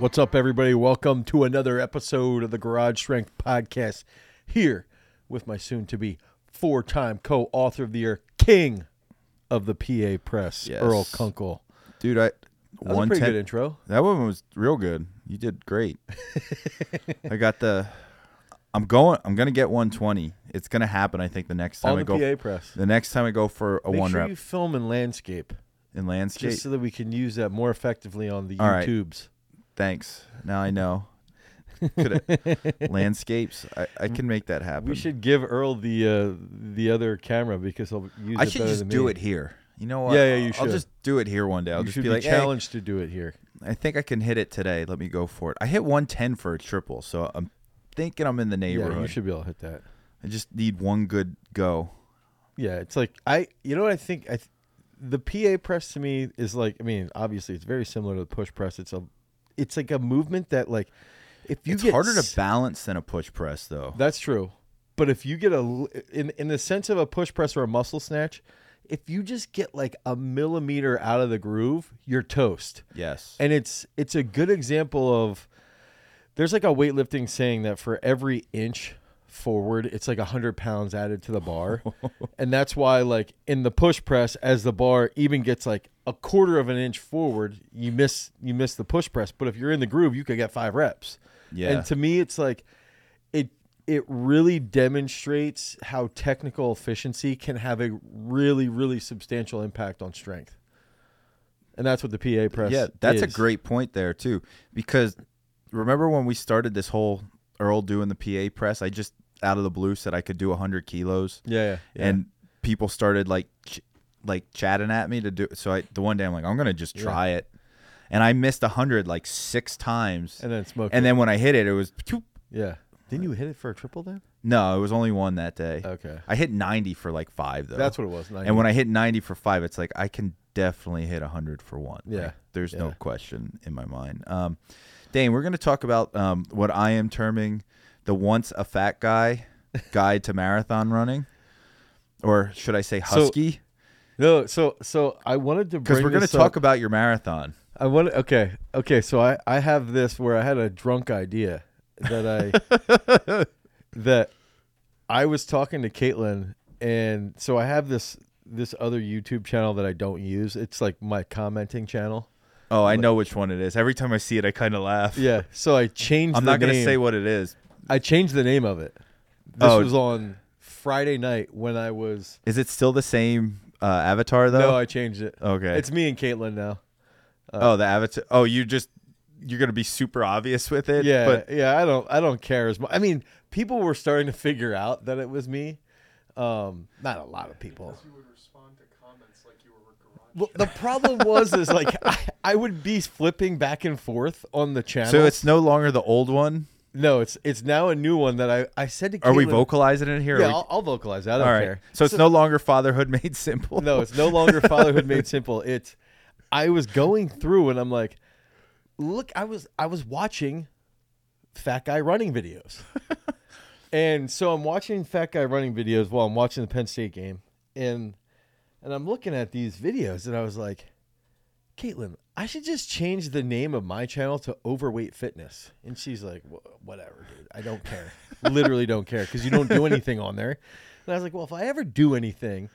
What's up, everybody? Welcome to another episode of the Garage Strength Podcast. Here with my soon to be four time co author of the year, King of the PA Press, Yes. Earl Kunkel. Dude, I That was a pretty good intro. That one was real good. You did great. I got the. I'm going. I'm gonna get 120. It's gonna happen. I think the next time On I the go. PA Press. The next time I go for a Make one sure rep you film in landscape in landscape. just so that we can use that more effectively on the All right. YouTubes. Thanks. Now I know. Landscapes. I, I can make that happen. We should give Earl the uh, the other camera because he'll use I it should just do me. it here. You know what? Yeah, yeah, you should. I'll just do it here one day. I'll you just be be, like, hey, challenged to do it here. I think I can hit it today. Let me go for it. I hit 110 for a triple, so I'm thinking I'm in the neighborhood. Yeah, you should be able to hit that. I just need one good go. Yeah, it's like I. You know what I think? I, th- the PA press to me is like. I mean, obviously, it's very similar to the push press. It's a, it's like a movement that like, if you it's get harder to balance than a push press, though. That's true, but if you get a in in the sense of a push press or a muscle snatch, if you just get like a millimeter out of the groove, you're toast. Yes. And it's it's a good example of there's like a weightlifting saying that for every inch forward, it's like a hundred pounds added to the bar. and that's why like in the push press, as the bar even gets like a quarter of an inch forward, you miss you miss the push press. But if you're in the groove, you could get five reps. yeah. And to me it's like it it really demonstrates how technical efficiency can have a really, really substantial impact on strength. And that's what the PA press yeah, that's a great point there too, because remember when we started this whole Earl doing the PA press? I just out of the blue said I could do 100 kilos, Yeah, yeah. yeah. and people started like ch- like chatting at me to do. So I the one day I'm like, I'm gonna just Yeah. try it, and I missed 100 like six times, and then smoke. and it. then when I hit it, it was yeah. Didn't you hit it for a triple then? no, it was only one that day. Okay, I hit 90 for like five though. that's what it was. And when I hit 90 for five, it's like I can definitely hit 100 for one. Yeah. Like, there's no question in my mind. Um, Dane, we're going to talk about um, what I am terming the once a fat guy guide to marathon running. Or should I say So, husky? no, so so I wanted to Because we're going to talk up- about your marathon. I want okay, okay. So I I have this where I had a drunk idea that I that I was talking to Caitlin, and so I have this this other YouTube channel that I don't use. It's like my commenting channel. Oh, I know which one it is. Every time I see it, I kind of laugh. Yeah. So I changed. I'm the not going to name. say what it is. I changed the name of it. This Oh. was on Friday night when I was. Is it still the same uh, avatar, though? No, I changed it. okay. It's me and Caitlin now. oh, the avatar. Oh, you just. You're gonna be super obvious with it, yeah, But yeah. I don't. I don't care as much. I mean, people were starting to figure out that it was me. Um, not a lot of people. you would respond to comments like you were garage. Well, the problem was is like I, I would be flipping back and forth on the channel. so it's no longer the old one. no, it's it's now a new one that I I said to. Caitlin, Are we vocalizing it here? Yeah, we- I'll, I'll vocalize. it. I don't all right. care. So it's no longer fatherhood made simple. no, it's no longer fatherhood made simple. It's I was going through and I'm like, look, I was I was watching fat guy running videos. and so I'm watching fat guy running videos while I'm watching the Penn State game. And and I'm looking at these videos and I was like, Caitlin, I should just change the name of my channel to Overweight Fitness. And she's like, whatever, dude. I don't care. Literally don't care because you don't do anything on there. And I was like, well, if I ever do anything,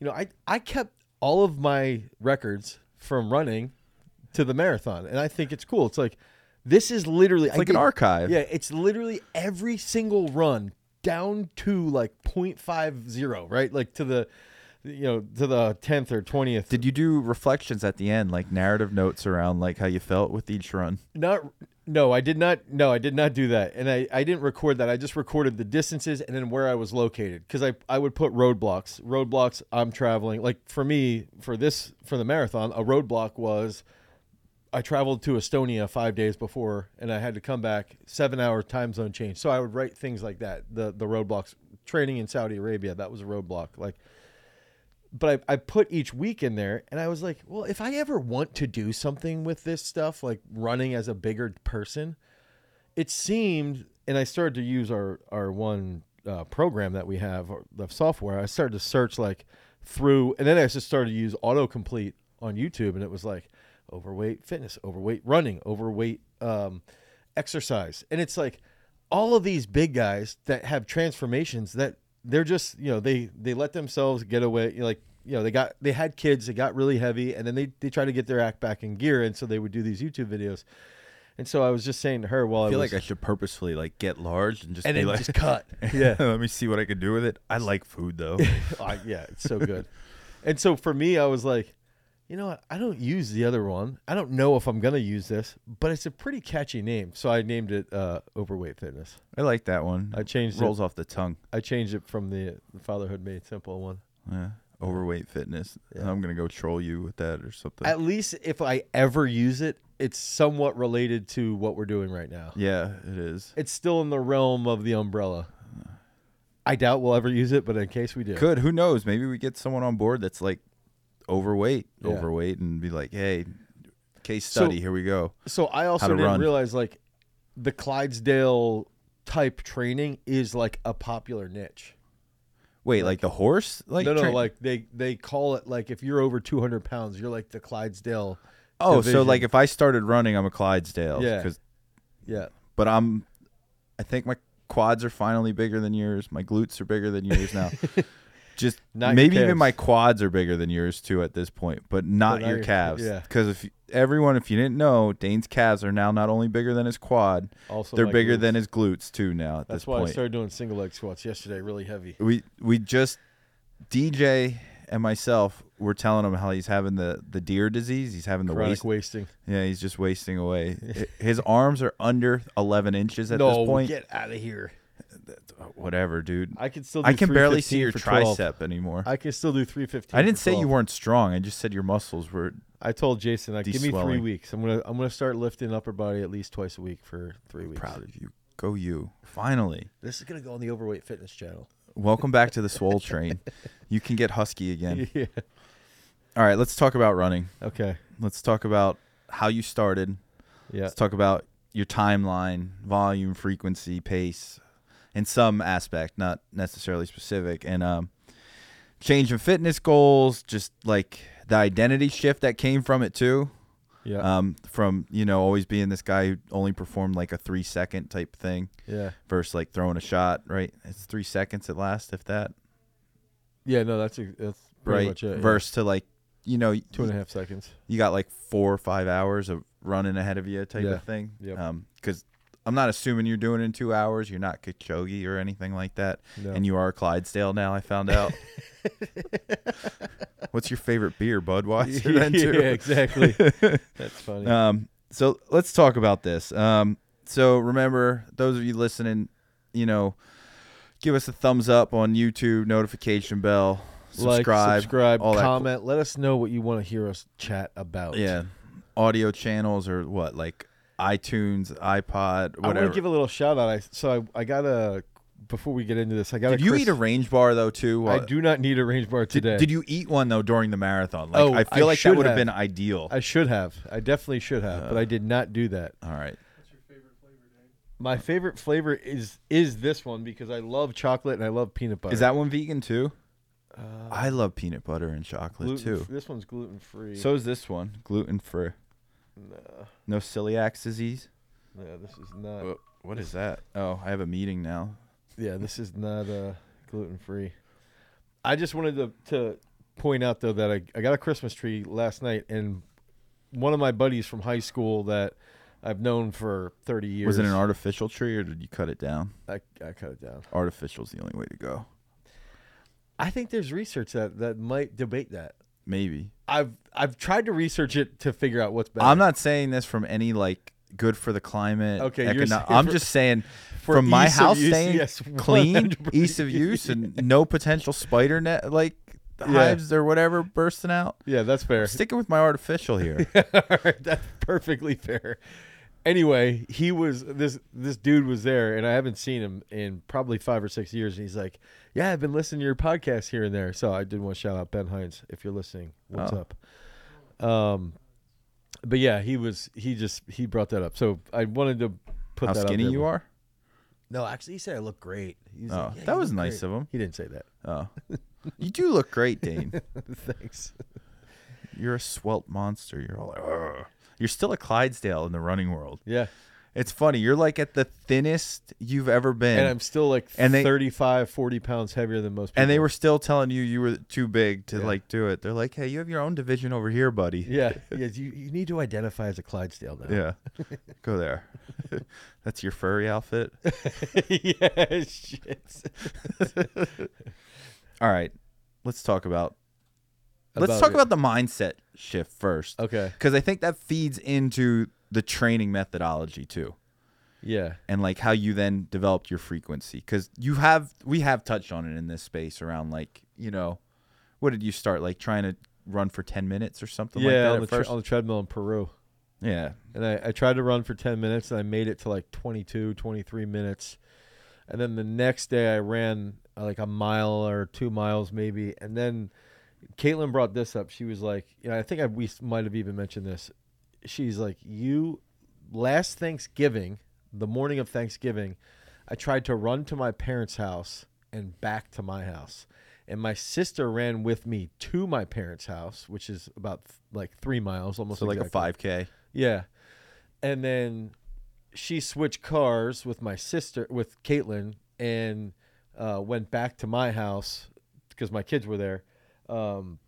you know, I, I kept all of my records from running to the marathon. And I think it's cool. It's like, this is literally It's like an archive. Yeah, it's literally every single run down to like 0.50, right? Like to the, you know, to the 10th or 20th. Did you do reflections at the end, like narrative notes around like how you felt with each run? Not no, I did not. No, I did not do that, and I, I didn't record that. I just recorded the distances and then where I was located because I I would put roadblocks. Roadblocks. I'm traveling. Like for me, for this for the marathon, a roadblock was I traveled to Estonia five days before, and I had to come back seven hour time zone change. So I would write things like that. The the roadblocks. Training in Saudi Arabia, that was a roadblock. Like but I, I put each week in there and I was like, well, if I ever want to do something with this stuff, like running as a bigger person, it seemed, and I started to use our, our one uh, program that we have, the software. I started to search like through, and then I just started to use autocomplete on YouTube, and it was like overweight fitness, overweight running, overweight um, exercise, and it's like all of these big guys that have transformations that they're just you know they they let themselves get away you know, like you know they got they had kids they got really heavy and then they they try to get their act back in gear and so they would do these YouTube videos. And so I was just saying to her while I feel I was like I should purposefully like get large and just and be then like just cut. Yeah. Let me see what I can do with it. I like food though. I, yeah, it's so good. and so for me, I was like, you know what? I don't use the other one. I don't know if I'm gonna use this, but it's a pretty catchy name, so I named it uh, Overweight Fitness. I like that one. I changed Rolls it. off the tongue. I changed it from the, the Fatherhood Made Simple one. Yeah. Overweight fitness. Yeah. I'm gonna go troll you with that or something. At least if I ever use it, it's somewhat related to what we're doing right now. yeah, it is. It's still in the realm of the umbrella. I doubt we'll ever use it, but in case we do, Could who knows? Maybe we get someone on board that's like overweight, Yeah. overweight, and be like, "Hey, case So- study. here we go." So I also didn't run. realize like the Clydesdale type training is like a popular niche. Wait, like, the horse? Like no, no, train- like they they call it like if you're over 200 pounds, you're like the Clydesdale. oh, so like if I started running, I'm a Clydesdale. Yeah. Yeah, but I'm. I think my quads are finally bigger than yours. My glutes are bigger than yours now. Just Not maybe even my quads are bigger than yours too at this point, but not not your calves. yeah. Because if you- everyone, if you didn't know, Dane's calves are now not only bigger than his quad, also they're bigger glutes. than his glutes too. Now at That's this why I point, started doing single leg squats yesterday, really heavy. we we just DJ and myself were telling him how he's having the the deer disease. He's having the waste. wasting. Yeah, he's just wasting away. His arms are under 11 inches at no, this point. get out of here. Whatever, dude. I can still. Do I can barely see your for 12. tricep anymore. I can still do 315. I didn't say you weren't strong. I just said your muscles were. I told Jason, like, give me three weeks. I'm gonna I'm gonna start lifting upper body at least twice a week for three weeks. Proud of you. Go you. Finally. This is gonna go on the overweight fitness channel. Welcome back to the Swole Train. You can get husky again. yeah. All right, let's talk about running. Okay. Let's talk about how you started. Yeah. Let's talk about your timeline, volume, frequency, pace, in some aspect, not necessarily specific, and um, change in fitness goals, just like the identity shift that came from it too. Yeah. Um, from you know always being this guy who only performed like a three second type thing yeah. versus like throwing a shot. Right, it's three seconds at last, if that. Yeah. No, that's a, that's pretty right, much it. yeah. versus to like you know two and a half seconds. you got like four or five hours of running ahead of you type Yeah. of thing. Yep. Um, because I'm not assuming you're doing it in two hours. You're not Kipchoge or anything like that, No. and you are Clydesdale now. I found out. What's your favorite beer, Budweiser? then, too? yeah, exactly. that's funny. Um, so let's talk about this. Um, so remember, those of you listening, you know, give us a thumbs up on YouTube, notification bell, subscribe, like, subscribe, all that cool- comment. Let us know what you want to hear us chat about. Yeah, audio channels or what, like iTunes, iPod, whatever. I want to give a little shout out. I so I, I got a before we get into this. I got. Did you Chris- eat a range bar though too? I Uh, do not need a range bar today. did you eat one though during the marathon? Like Oh, I feel I like that would have been ideal. I should have. I definitely should have, but Uh. I did not do that. All right. What's your favorite flavor, Dave? My favorite flavor is is this one because I love chocolate and I love peanut butter. Is that one vegan too? Uh, I love peanut butter and chocolate gluten, too. This one's gluten free. So is this one gluten free? Nah, No celiac disease. yeah, this is not. Wha- What is that? Oh, I have a meeting now. Yeah, this is not uh, gluten free. I just wanted to to point out though that I, I got a Christmas tree last night and one of my buddies from high school that I've known for thirty years. Was it an artificial tree or did you cut it down? I, I cut it down. Artificial's the only way to go. I think there's research that that might debate that. Maybe. I've I've tried to research it to figure out what's better. I'm not saying this from any like good for the climate. Okay, econo- saying I'm for- just saying For from my house use, staying yes, clean, 100%. ease of use, and no potential spider net like Yeah. hives or whatever bursting out. Yeah, that's fair. Sticking with my artificial here. All right, that's perfectly fair. Anyway, he was this this dude was there, and I haven't seen him in probably five or six years. And he's like, "Yeah, I've been listening to your podcast here and there." So I did want to shout out Ben Hines if you're listening. What's Oh. up? Um, but yeah, he was he just he brought that up. So I wanted to put How that. out skinny there. you are? No, actually, he said I look great. He's Oh, like, "Yeah, that you was nice great." of him. He didn't say that. Oh, you do look great, Dane. Thanks. You're a swelt monster. You're all like, "Ugh." You're still a Clydesdale in the running world. Yeah. It's funny. You're like at the thinnest you've ever been. And I'm still like And they- 35, 40 pounds heavier than most people. and they were still telling you you were too big to Yeah. like do it. They're like, "Hey, you have your own division over here, buddy." Yeah. yeah you, you need to identify as a Clydesdale now. Yeah. Go there. That's your furry outfit. yeah. Shit. All right. Let's talk about Let's About talk it. about the mindset shift first. Okay. Cuz I think that feeds into the training methodology too. Yeah. and like how you then developed your frequency because you have we have touched on it in this space around like you know what did you start like trying to run for 10 minutes or something like yeah. that on, the tre- on the treadmill in Peru. yeah And I, I tried to run for 10 minutes and I made it to like 22, 23 minutes. And then the next day I ran uh, like a mile or two miles maybe. And then Caitlin brought this up. She was like, you know, I think I, we might have even mentioned this. She's like, you last Thanksgiving, the morning of Thanksgiving, I tried to run to my parents' house and back to my house. And my sister ran with me to my parents' house, which is about like three miles, almost so like a 5k Yeah. And then she switched cars with my sister, with Caitlin, and uh, went back to my house because my kids were there. Um,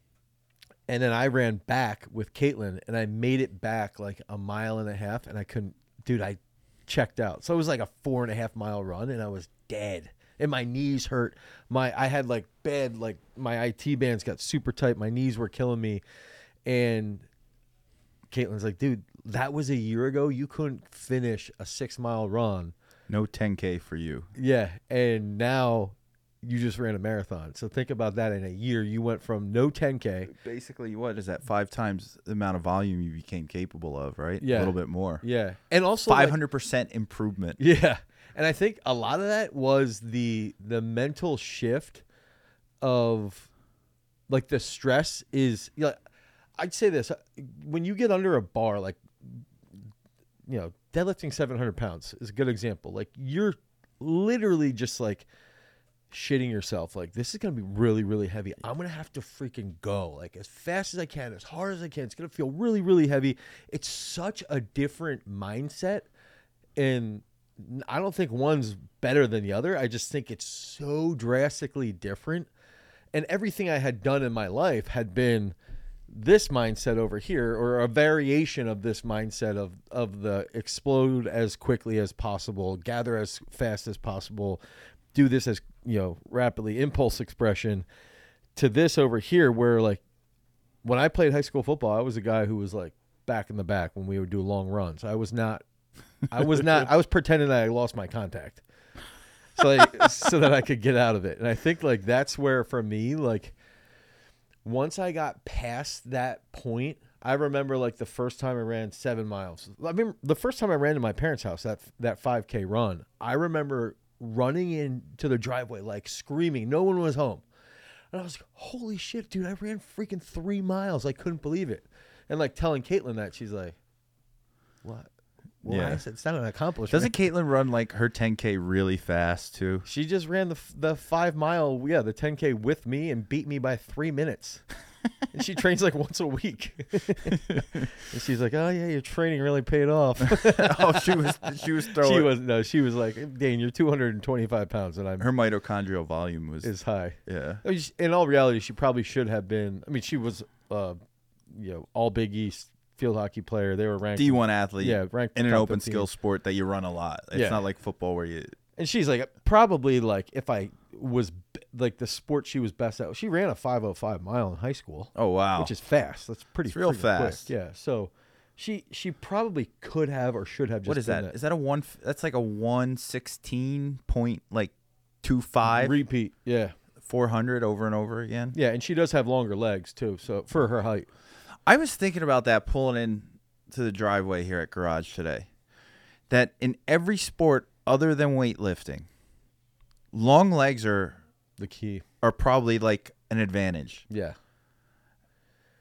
and then I ran back with Caitlin, and I made it back like a mile and a half, and I couldn't, dude, I checked out. So it was like a four and a half mile run, and I was dead. And my knees hurt. My I had like bad, like my IT bands got super tight. My knees were killing me, and Caitlin's like, dude, that was a year ago. You couldn't finish a six mile run. no 10k for you Yeah. And now you just ran a marathon. So think about that in a year. You went from no 10K. basically what is that five times the amount of volume you became capable of right Yeah. a little bit more Yeah. And also, like- 500% improvement yeah. And I think a lot of that was the the mental shift of like the stress is you know, I'd say this uh, when you get under a bar like you know deadlifting 700 pounds is a good example like you're literally just like shitting yourself like this is gonna be really really heavy i'm gonna have to freaking go like as fast as i can as hard as i can it's gonna feel really really heavy it's such a different mindset and I don't think one's better than the other. I just think it's so drastically different. And everything I had done in my life had been this mindset over here or a variation of this mindset of of the explode as quickly as possible, gather as fast as possible, do this as, you know, rapidly impulse expression to this over here where like when I played high school football, I was a guy who was like back in the back when we would do long runs. I was not I was not. I was pretending that I lost my contact, so like, so that I could get out of it. And I think like that's where for me like once I got past that point, I remember like the first time I ran seven miles. I mean, the first time I ran to my parents' house that that five k run, I remember running into the driveway like screaming. No one was home, and I was like, "Holy shit, dude! I ran freaking three miles. I couldn't believe it." And like telling Caitlin that, she's like, "What?" Well, Yeah. I said it's not an accomplishment. doesn't caitlin run like her 10k really fast too She just ran the the five mile, yeah, the 10k with me and beat me by three minutes. and she trains like once a week. and she's like, "Oh yeah, your training really paid off." oh she was she was throwing she was no, she was like, "Dane, you're 225 pounds, and I'm her mitochondrial volume was is high." yeah I mean, In all reality, she probably should have been. I mean, she was, uh, you know, all Big East field hockey player. They were ranked D1 athlete Yeah, ranked in an open 15. skill sport that you run a lot. It's Yeah. not like football where you And she's like, probably like if I was like the sport she was best at. She ran a 505 mile in high school. Oh wow. which is fast. That's pretty It's real fast. Quick. Yeah. So she she probably could have or should have just what is been that? Is that a one that's like a 116 point like 25 repeat? Yeah. 400 over and over again? Yeah, and she does have longer legs too. So for her height. I was thinking about that pulling in to the driveway here at garage today. That in every sport other than weightlifting, long legs are The key. are probably like an advantage. Yeah.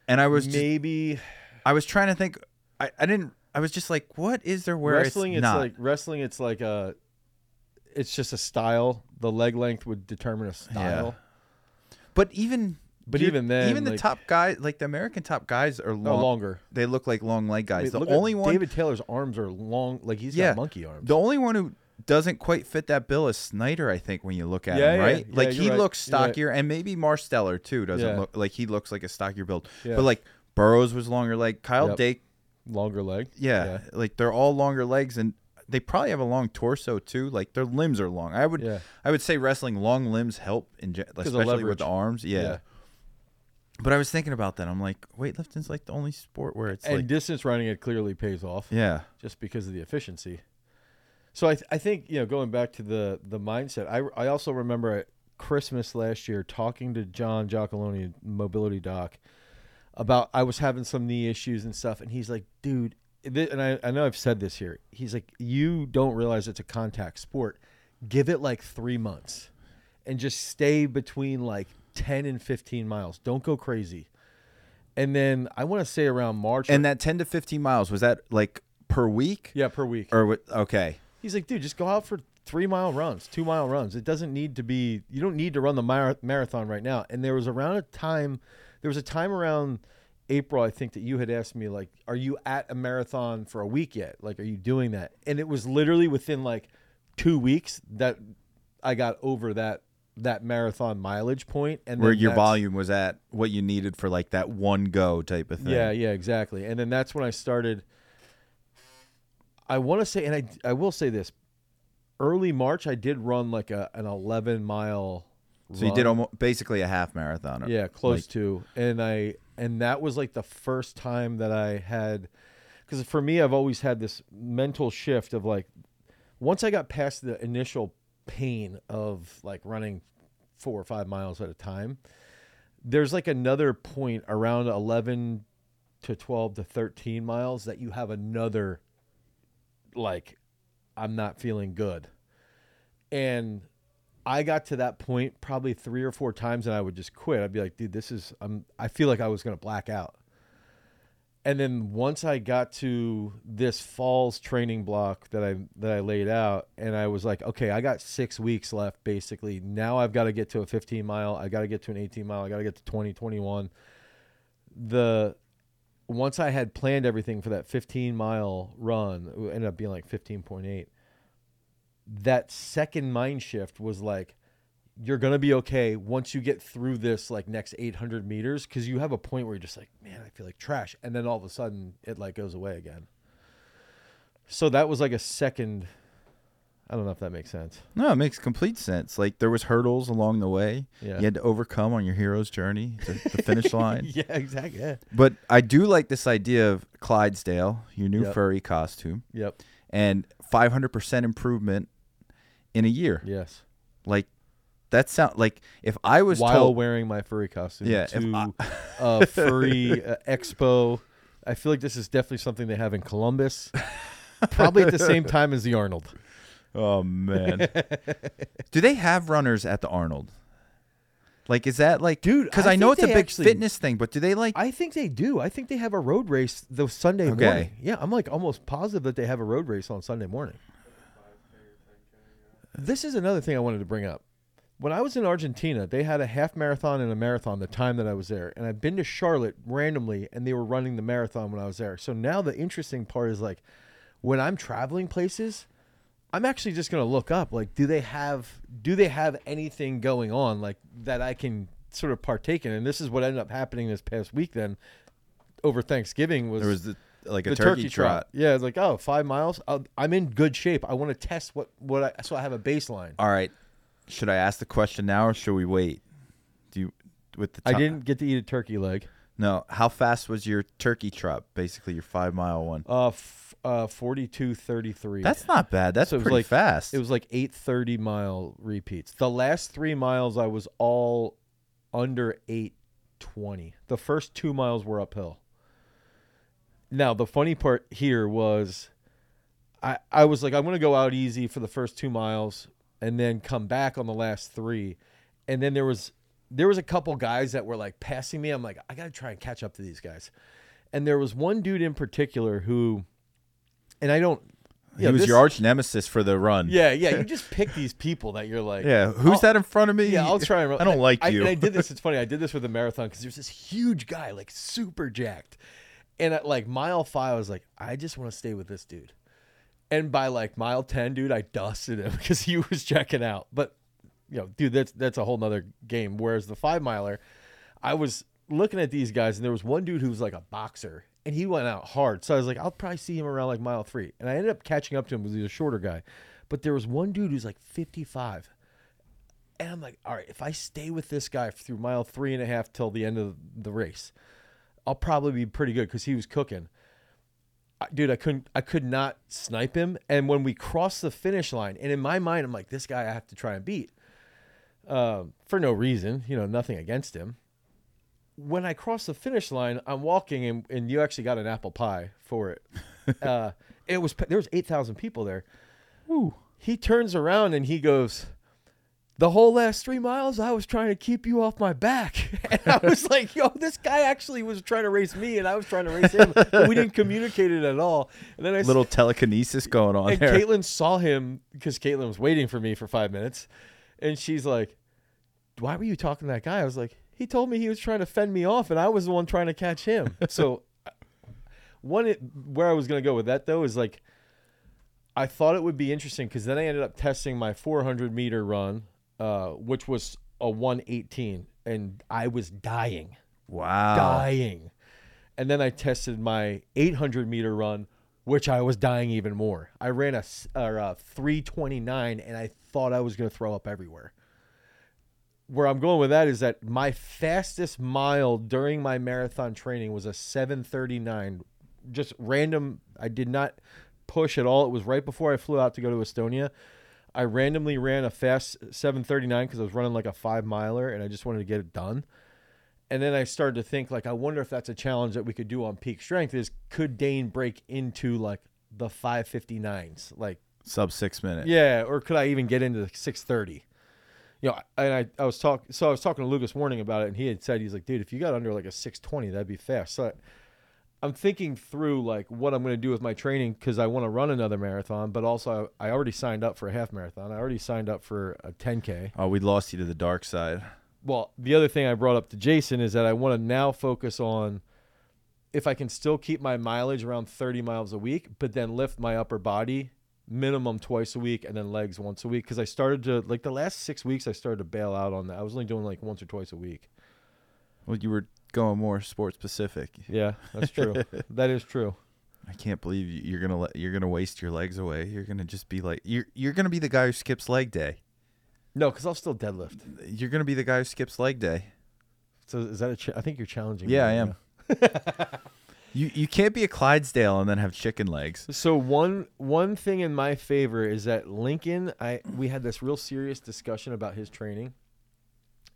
And I was just, maybe I was trying to think I, I didn't I was just like what is there where wrestling. it's, It's, like wrestling. It's like a. It's just a style. The leg length would determine a style. Yeah. But even But Dude, even then, even the like, top guys, like the American top guys, are are long. longer. They look like long leg guys. the only one, David Taylor's arms are long, like he's Yeah. got monkey arms. the only one who doesn't quite fit that bill is Snyder. I think when you look at Yeah, him, yeah, right? yeah, like you're he right, looks you're right. stockier, and maybe Marsteller too doesn't Yeah. look like he looks like a stockier build. Yeah. But like Burroughs was longer leg. Kyle Yep. Dake, longer leg. yeah, like they're all longer legs, and they probably have a long torso too. Like their limbs are long. I would, Yeah. I would say wrestling long limbs help in, especially with the arms. Yeah. Yeah. But I was thinking about that. I'm like, weightlifting's like the only sport where it's and like, distance running it clearly pays off. yeah, just because of the efficiency. So I, th- I think you know going back to the the mindset. I, I also remember at Christmas last year talking to John Giacalone, Mobility Doc, about I was having some knee issues and stuff, and he's like, dude, and I, I know I've said this here. He's like, you don't realize it's a contact sport. Give it like three months, and just stay between like ten and fifteen miles. Don't go crazy. And then I want to say around March. and that 10 to 15 miles was that like per week yeah, per week. or? Okay, He's like, dude, just go out for three mile runs, two mile runs. It doesn't need to be. You don't need to run the mar- marathon right now. And there was around a time, there was a time around April, I think, that you had asked me like, are you at a marathon for a week yet? Like, are you doing that? And it was literally within like two weeks that I got over that that marathon mileage point, and where your volume was at what you needed for like that one go type of thing. Yeah, yeah, exactly. And then that's when I started. I want to say, and I I will say this, early March I did run like a an eleven mile. So you did almost basically a half marathon. yeah, close like- to, and I and that was like the first time that I had, because for me I've always had this mental shift of like, once I got past the initial pain of like running four or five miles at a time, there's like another point around 11 to 12 to 13 miles that you have another like I'm not feeling good. And I got to that point probably 3 or 4 times and I would just quit. I'd be like, dude, this is I'm I feel like I was to black out. And then once I got to this fall's training block that I that I laid out, and I was like, okay, I got six weeks left. Basically, now I've got to get to a 15 mile. I got to get to an 18 mile. I got to get to 20, 21. The once I had planned everything for that 15 mile run, it ended up being like 15.8. That second mind shift was like, you're gonna be okay once you get through this like next 800 meters because you have a point where you're just like man i feel like trash and then all of a sudden it like goes away again so that was like a second i don't know if that makes sense No, it makes complete sense. Like there was hurdles along the way yeah you had to overcome on your hero's journey to the finish line. yeah exactly yeah But I do like this idea of Clydesdale, your new Yep. furry costume, yep and 500% improvement in a year. yes Like that sound like if I was while told wearing my furry costume Yeah, to I- uh, furry uh, expo i feel like this is definitely something they have in columbus probably at the same time as the arnold Oh man. do they have runners at the Arnold? Like is that like Dude, Because I I, know it's a big actually- fitness thing, but do they like? I think they do. I think they have a road race the Sunday Okay. morning. Yeah, I'm like almost positive that they have a road race on Sunday morning. This is another thing I wanted to bring up. When I was in Argentina, they had a half marathon and a marathon the time that I was there. And I've been to Charlotte randomly and they were running the marathon when I was there. So now the interesting part is like when I'm traveling places, I'm actually just going to look up like do they have do they have anything going on like that I can sort of partake in? And this is what ended up happening this past week then over Thanksgiving was there was the, like a the turkey, trot. Yeah, it's like oh, five miles. i I'm in good shape. I want to test what what I so I have a baseline. All right. Should I ask the question now or should we wait? Do you with the I didn't get to eat a turkey leg. No. How fast was your turkey trot? Basically, your five mile one. Uh, f- uh, forty two thirty three. That's not bad. That's So it was pretty like- fast. It was like eight thirty mile repeats. The last three miles I was all under eight twenty. The first two miles were uphill. Now the funny part here was, I I was like I'm gonna go out easy for the first two miles and then come back on the last three, and then there was there was a couple guys that were like passing me. I'm like I gotta try and catch up to these guys, and there was one dude in particular who, and I don't He Yeah, was this- your arch nemesis for the run. Yeah, yeah. You just pick these people that you're like. Yeah. Who's that in front of me? Yeah, I'll try and. I don't like I, you. And I did this. It's funny. I did this with the marathon because there's this huge guy, like super jacked, and at like mile five, I was like, I just want to stay with this dude. And by like mile ten, dude, I dusted him because he was checking out. But you know, dude, that's that's a whole nother game. Whereas the five miler, I was looking at these guys, and there was one dude who was like a boxer, and he went out hard. So I was like, I'll probably see him around like mile three, and I ended up catching up to him because he's a shorter guy. But there was one dude who's like 55. And I'm like, all right, if I stay with this guy through mile three and a half till the end of the race, I'll probably be pretty good because he was cooking. Dude, I couldn't, I could not snipe him. And when we crossed the finish line, and in my mind, I'm like, this guy I have to try and beat, um, for no reason, you know, nothing against him. When I cross the finish line, I'm walking, and, and you actually got an apple pie for it. uh, it was there was eight thousand people there. Woo. He turns around and he goes, the whole last three miles, I was trying to keep you off my back. And I was like, yo, this guy actually was trying to race me and I was trying to race him. We didn't communicate it at all. And then I s- Little telekinesis going on and there. Caitlin saw him because Caitlin was waiting for me for five minutes. And she's like, why were you talking to that guy? I was like, he told me he was trying to fend me off and I was the one trying to catch him. so one, it, where I was going to go with that though is like, I thought it would be interesting because then I ended up testing my 400 meter run, uh, which was a 118, and I was dying, wow. dying. And then I tested my 800 meter run, which I was dying even more. I ran a, a 329, and I thought I was going to throw up everywhere. Where I'm going with that is that my fastest mile during my marathon training was a 739. Just random. I did not push at all. It was right before I flew out to go to Estonia. I randomly ran a fast 739 because I was running like a five miler and I just wanted to get it done. And then I started to think like I wonder if that's a challenge that we could do on peak strength is could Dane break into like the 559s like Sub six minutes. yeah or could I even get into the 630 you know and I, I was talking so I was talking to Lucas Warning about it and he had said he's like dude if you got under like a 620 that'd be fast so I, I'm thinking through like what I'm going to do with my training because I want to run another marathon, but also I, I already signed up for a half marathon. I already signed up for a 10k. Oh, we lost you to the dark side. Well, the other thing I brought up to Jason is that I want to now focus on if I can still keep my mileage around 30 miles a week, but then lift my upper body minimum twice a week and then legs once a week because I started to like the last six weeks I started to bail out on that. I was only doing like once or twice a week. Well, you were going more sport specific. Yeah, that's true. that is true. I can't believe you- you're gonna let you're gonna waste your legs away. You're gonna just be like you're you're gonna be the guy who skips leg day. No, because I'll still deadlift. You're gonna be the guy who skips leg day. So is that a? Ch- I think you're challenging. Yeah, me I am. You you can't be a Clydesdale and then have chicken legs. So one one thing in my favor is that Lincoln, I we had this real serious discussion about his training,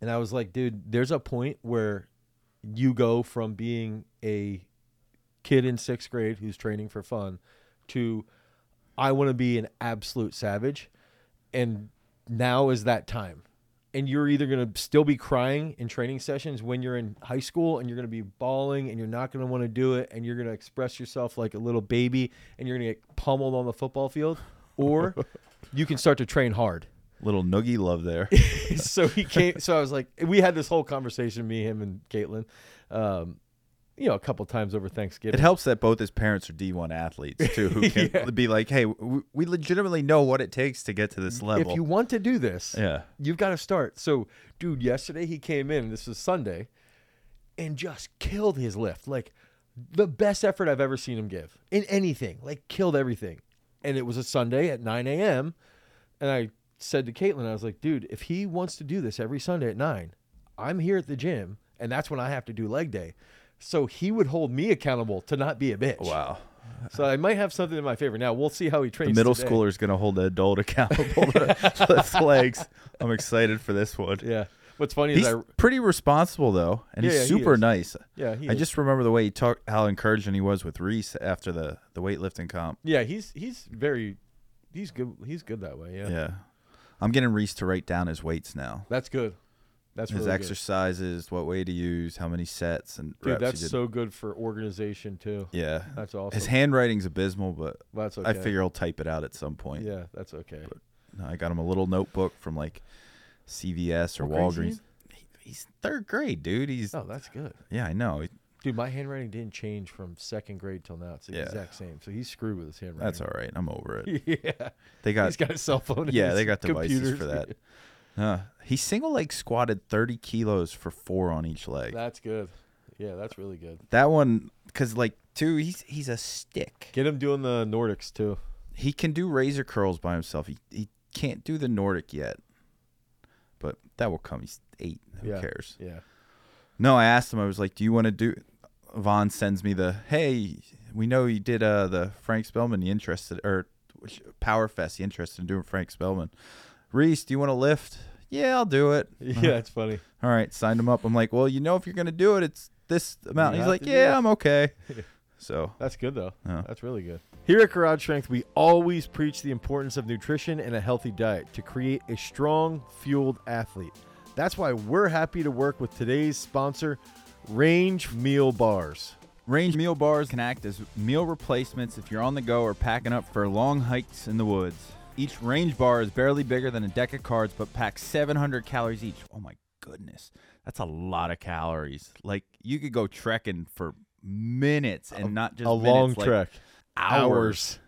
and I was like, dude, there's a point where you go from being a kid in sixth grade who's training for fun to I want to be an absolute savage, and now is that time. And you're either going to still be crying in training sessions when you're in high school and you're going to be bawling and you're not going to want to do it and you're going to express yourself like a little baby and you're going to get pummeled on the football field or you can start to train hard. Little noogie love there. so he came so I was like we had this whole conversation me him and Caitlin um you know a couple times over Thanksgiving. It helps that both his parents are D1 athletes too, who can Yeah. be like, "Hey, we, we legitimately know what it takes to get to this level." If you want to do this, yeah, you've got to start. So, dude, yesterday he came in, this was Sunday, and just killed his lift. Like the best effort I've ever seen him give in anything. Like killed everything. And it was a Sunday at 9 a.m. And I said to Caitlin, I was like, dude, if he wants to do this every Sunday at 9, I'm here at the gym, and that's when I have to do leg day. So he would hold me accountable to not be a bitch. wow. So I might have something in my favor. Now we'll see how he The trains. middle today. schooler is going to hold the adult accountable to. I'm excited for this one. Yeah. What's funny He's is I pretty responsible though, and Yeah, he's yeah, super is. nice. yeah he I is. just remember the way he talked, how encouraging he was with Reese after the the weightlifting comp. Yeah, he's he's very he's good he's good that way, yeah. Yeah, I'm getting Reese to write down his weights now. That's good. That's his really good. exercises, what way to use, how many sets and Dude, that's so good for organization too. yeah. That's awesome. His handwriting's abysmal, but That's okay. I figure he'll type it out at some point. Yeah, that's okay. I got him a little notebook from like CVS or What Walgreens. He- He's third grade, dude. He's Oh, that's good. yeah, I know. He- Dude, my handwriting didn't change from second grade till now. It's the Yeah. exact same. So he's screwed with his handwriting. That's all right. I'm over it. yeah. They got he's got a cell phone. yeah, they got devices for that. Uh, he single leg squatted 30 kilos for four on each leg. That's good. Yeah, that's really good. That one, because like two, he's he's a stick. Get him doing the Nordics too. He can do razor curls by himself. He he can't do the Nordic yet, but that will come. He's eight. Who Yeah. cares? Yeah. No, I asked him. I was like, "Do you want to do?" Vaughn sends me the, "Hey, we know you did uh the Frank Spellman. You interested or Power Fest? You interested in doing Frank Spellman? Reese, do you want to lift? Yeah, I'll do it. Yeah, it's funny. All right, signed him up. I'm like, well, you know, if you're gonna do it, it's this amount. You He's have like, to do yeah, it." I'm okay. so That's good though. Yeah. That's really good. Here at Garage Strength, we always preach the importance of nutrition and a healthy diet to create a strong, fueled athlete. That's why we're happy to work with today's sponsor, Range Meal Bars. range meal bars can act as meal replacements if you're on the go or packing up for long hikes in the woods. Each range bar is barely bigger than a deck of cards, but packs 700 calories each. Oh my goodness, that's a lot of calories. Like you could go trekking for minutes and not just a minutes, long like trek. hours.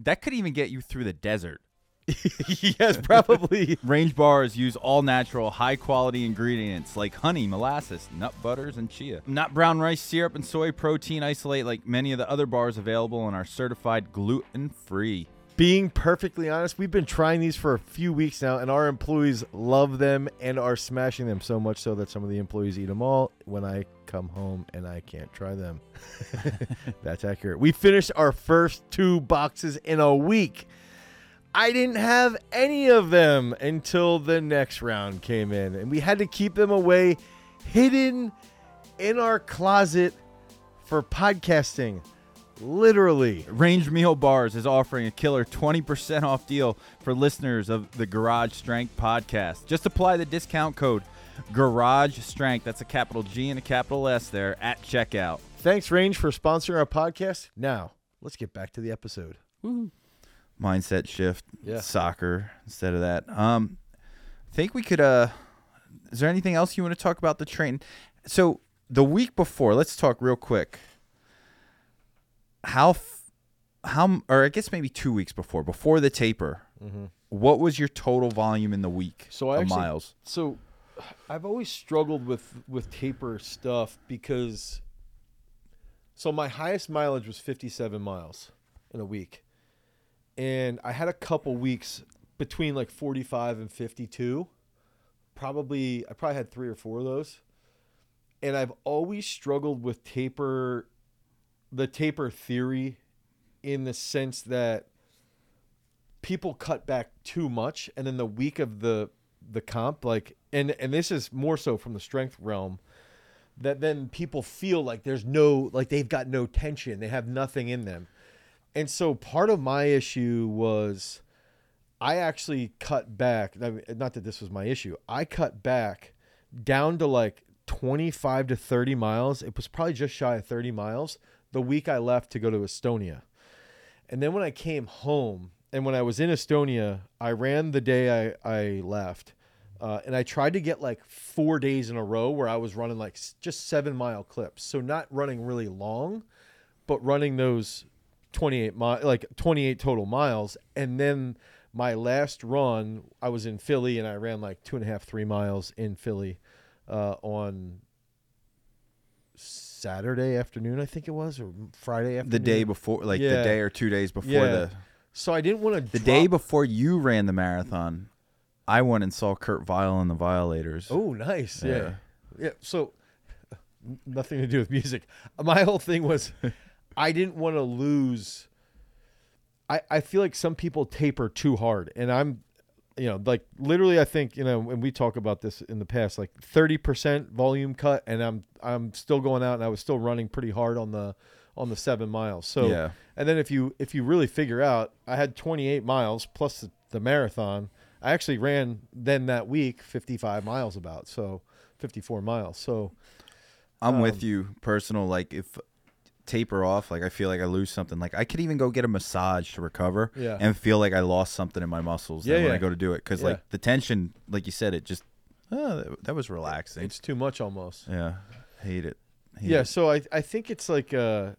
That could even get you through the desert. yes, probably. Range bars use all natural, high quality ingredients like honey, molasses, nut butters, and chia. Not brown rice syrup and soy protein isolate like many of the other bars available and are certified gluten free. Being perfectly honest, we've been trying these for a few weeks now, and our employees love them and are smashing them so much so that some of the employees eat them all when I come home and I can't try them. That's accurate. We finished our first two boxes in a week. I didn't have any of them until the next round came in, and we had to keep them away, hidden in our closet for podcasting. Literally. Range Meal Bars is offering a killer 20% off deal for listeners of the Garage Strength podcast. Just apply the discount code Garage Strength. That's a capital G and a capital S there at checkout. Thanks, Range, for sponsoring our podcast. Now, let's get back to the episode. Mindset shift, Yeah. soccer instead of that. Um, I think we could. Uh, is there anything else you want to talk about the train? So the week before, let's talk real quick. How, f- how, or I guess maybe two weeks before, before the taper. Mm-hmm. What was your total volume in the week So I actually- miles? So, I've always struggled with with taper stuff because. So my highest mileage was 57 miles in a week, and I had a couple weeks between like 45 and 52. Probably, I probably had three or four of those, and I've always struggled with taper, the taper theory, in the sense that people cut back too much and then the week of the the comp like and and this is more so from the strength realm that then people feel like there's no like they've got no tension. They have nothing in them. And so part of my issue was i actually cut back not that this was my issue i cut back down to like 25 to 30 miles. It was probably just shy of 30 miles the week i left to go to estonia and then when I came home, and when I was in Estonia, I ran the day I, I left. Uh, and I tried to get like four days in a row where I was running like just seven mile clips. So not running really long, but running those 28 mile, like 28 total miles. And then my last run, I was in Philly and I ran like two and a half, three miles in Philly uh, on Saturday afternoon, I think it was, or Friday afternoon. The day before, like the day or two days before Yeah. the So I didn't want to. the day before you ran the marathon. I went and saw Kurt Vile and the Violators. Oh, nice. Yeah. Yeah. yeah. So nothing to do with music. My whole thing was I didn't want to lose. I, I feel like some people taper too hard. And I'm, you know, like literally, I think, you know, and we talk about this in the past, like 30% volume cut. And I'm, I'm still going out and I was still running pretty hard on the, on the seven miles. So, Yeah. and then if you, if you really figure out, I had 28 miles plus the, the marathon. I actually ran then that week 55 miles about. So, 54 miles. So I'm with Um, you. Personal, like if taper off, like I feel like I lose something. Like I could even go get a massage to recover Yeah. and feel like I lost something in my muscles. Yeah, then when I go to do it, because Yeah. like the tension, like you said, it just oh, that, that was relaxing. it's too much almost. yeah, hate it. Hate Yeah, it. so I I think it's like uh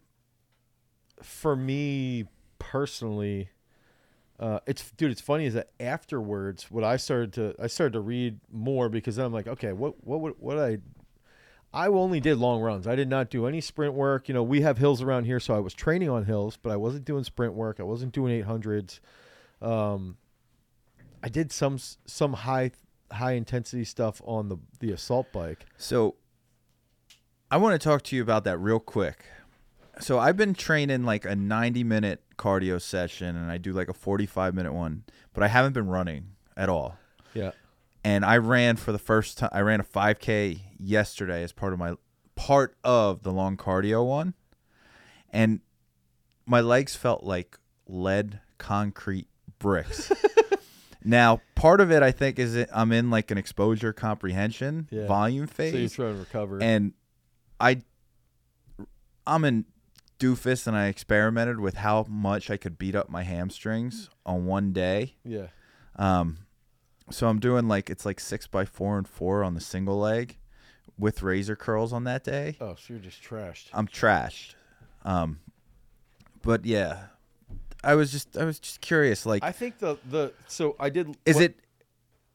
for me personally uh it's dude it's funny is that afterwards what I started to I started to read more because then I'm like okay what what would what I I only did long runs. I did not do any sprint work. You know, we have hills around here so I was training on hills, but I wasn't doing sprint work. I wasn't doing 800s. Um I did some some high high intensity stuff on the the assault bike. So I want to talk to you about that real quick. So I've been training like a 90 minute cardio session and I do like a 45 minute one, but I haven't been running at all. Yeah. And I ran for the first time I ran a 5k yesterday as part of my part of the long cardio one. And my legs felt like lead concrete bricks. now, part of it I think is that I'm in like an exposure comprehension Yeah. volume phase So you're trying to recover. and I I'm in doofus and I experimented with how much I could beat up my hamstrings on one day. yeah. Um so I'm doing like it's like six by four and four on the single leg with razor curls on that day. Oh, so you're just trashed. I'm trashed. Um but yeah. I was just I was just curious like I think the the so I did. is what- it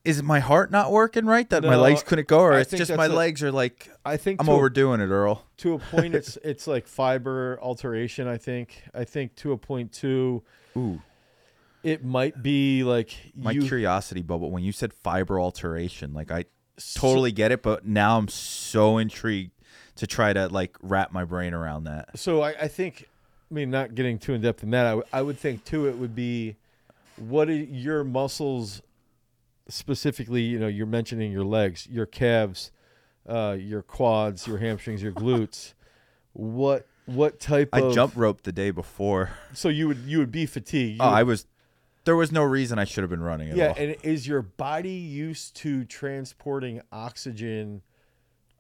is my heart not working right that my legs couldn't go or I it's just my a- legs are like I think I'm to a- overdoing it, Earl. to a point. It's it's like fiber alteration. I think. I think to a point too. Ooh. It might be like my you curiosity bubble when you said fiber alteration like i totally get it but now i'm so intrigued to try to like wrap my brain around that So I, I think, I mean, not getting too in depth in that, I, w- I would think too it would be what are your muscles specifically? You know, you're mentioning your legs, your calves, uh, your quads, your hamstrings, your glutes. What what type of i of jump roped the day before So you would you would be fatigued. oh would- i was there was no reason i should have been running at yeah, all and is your body used to transporting oxygen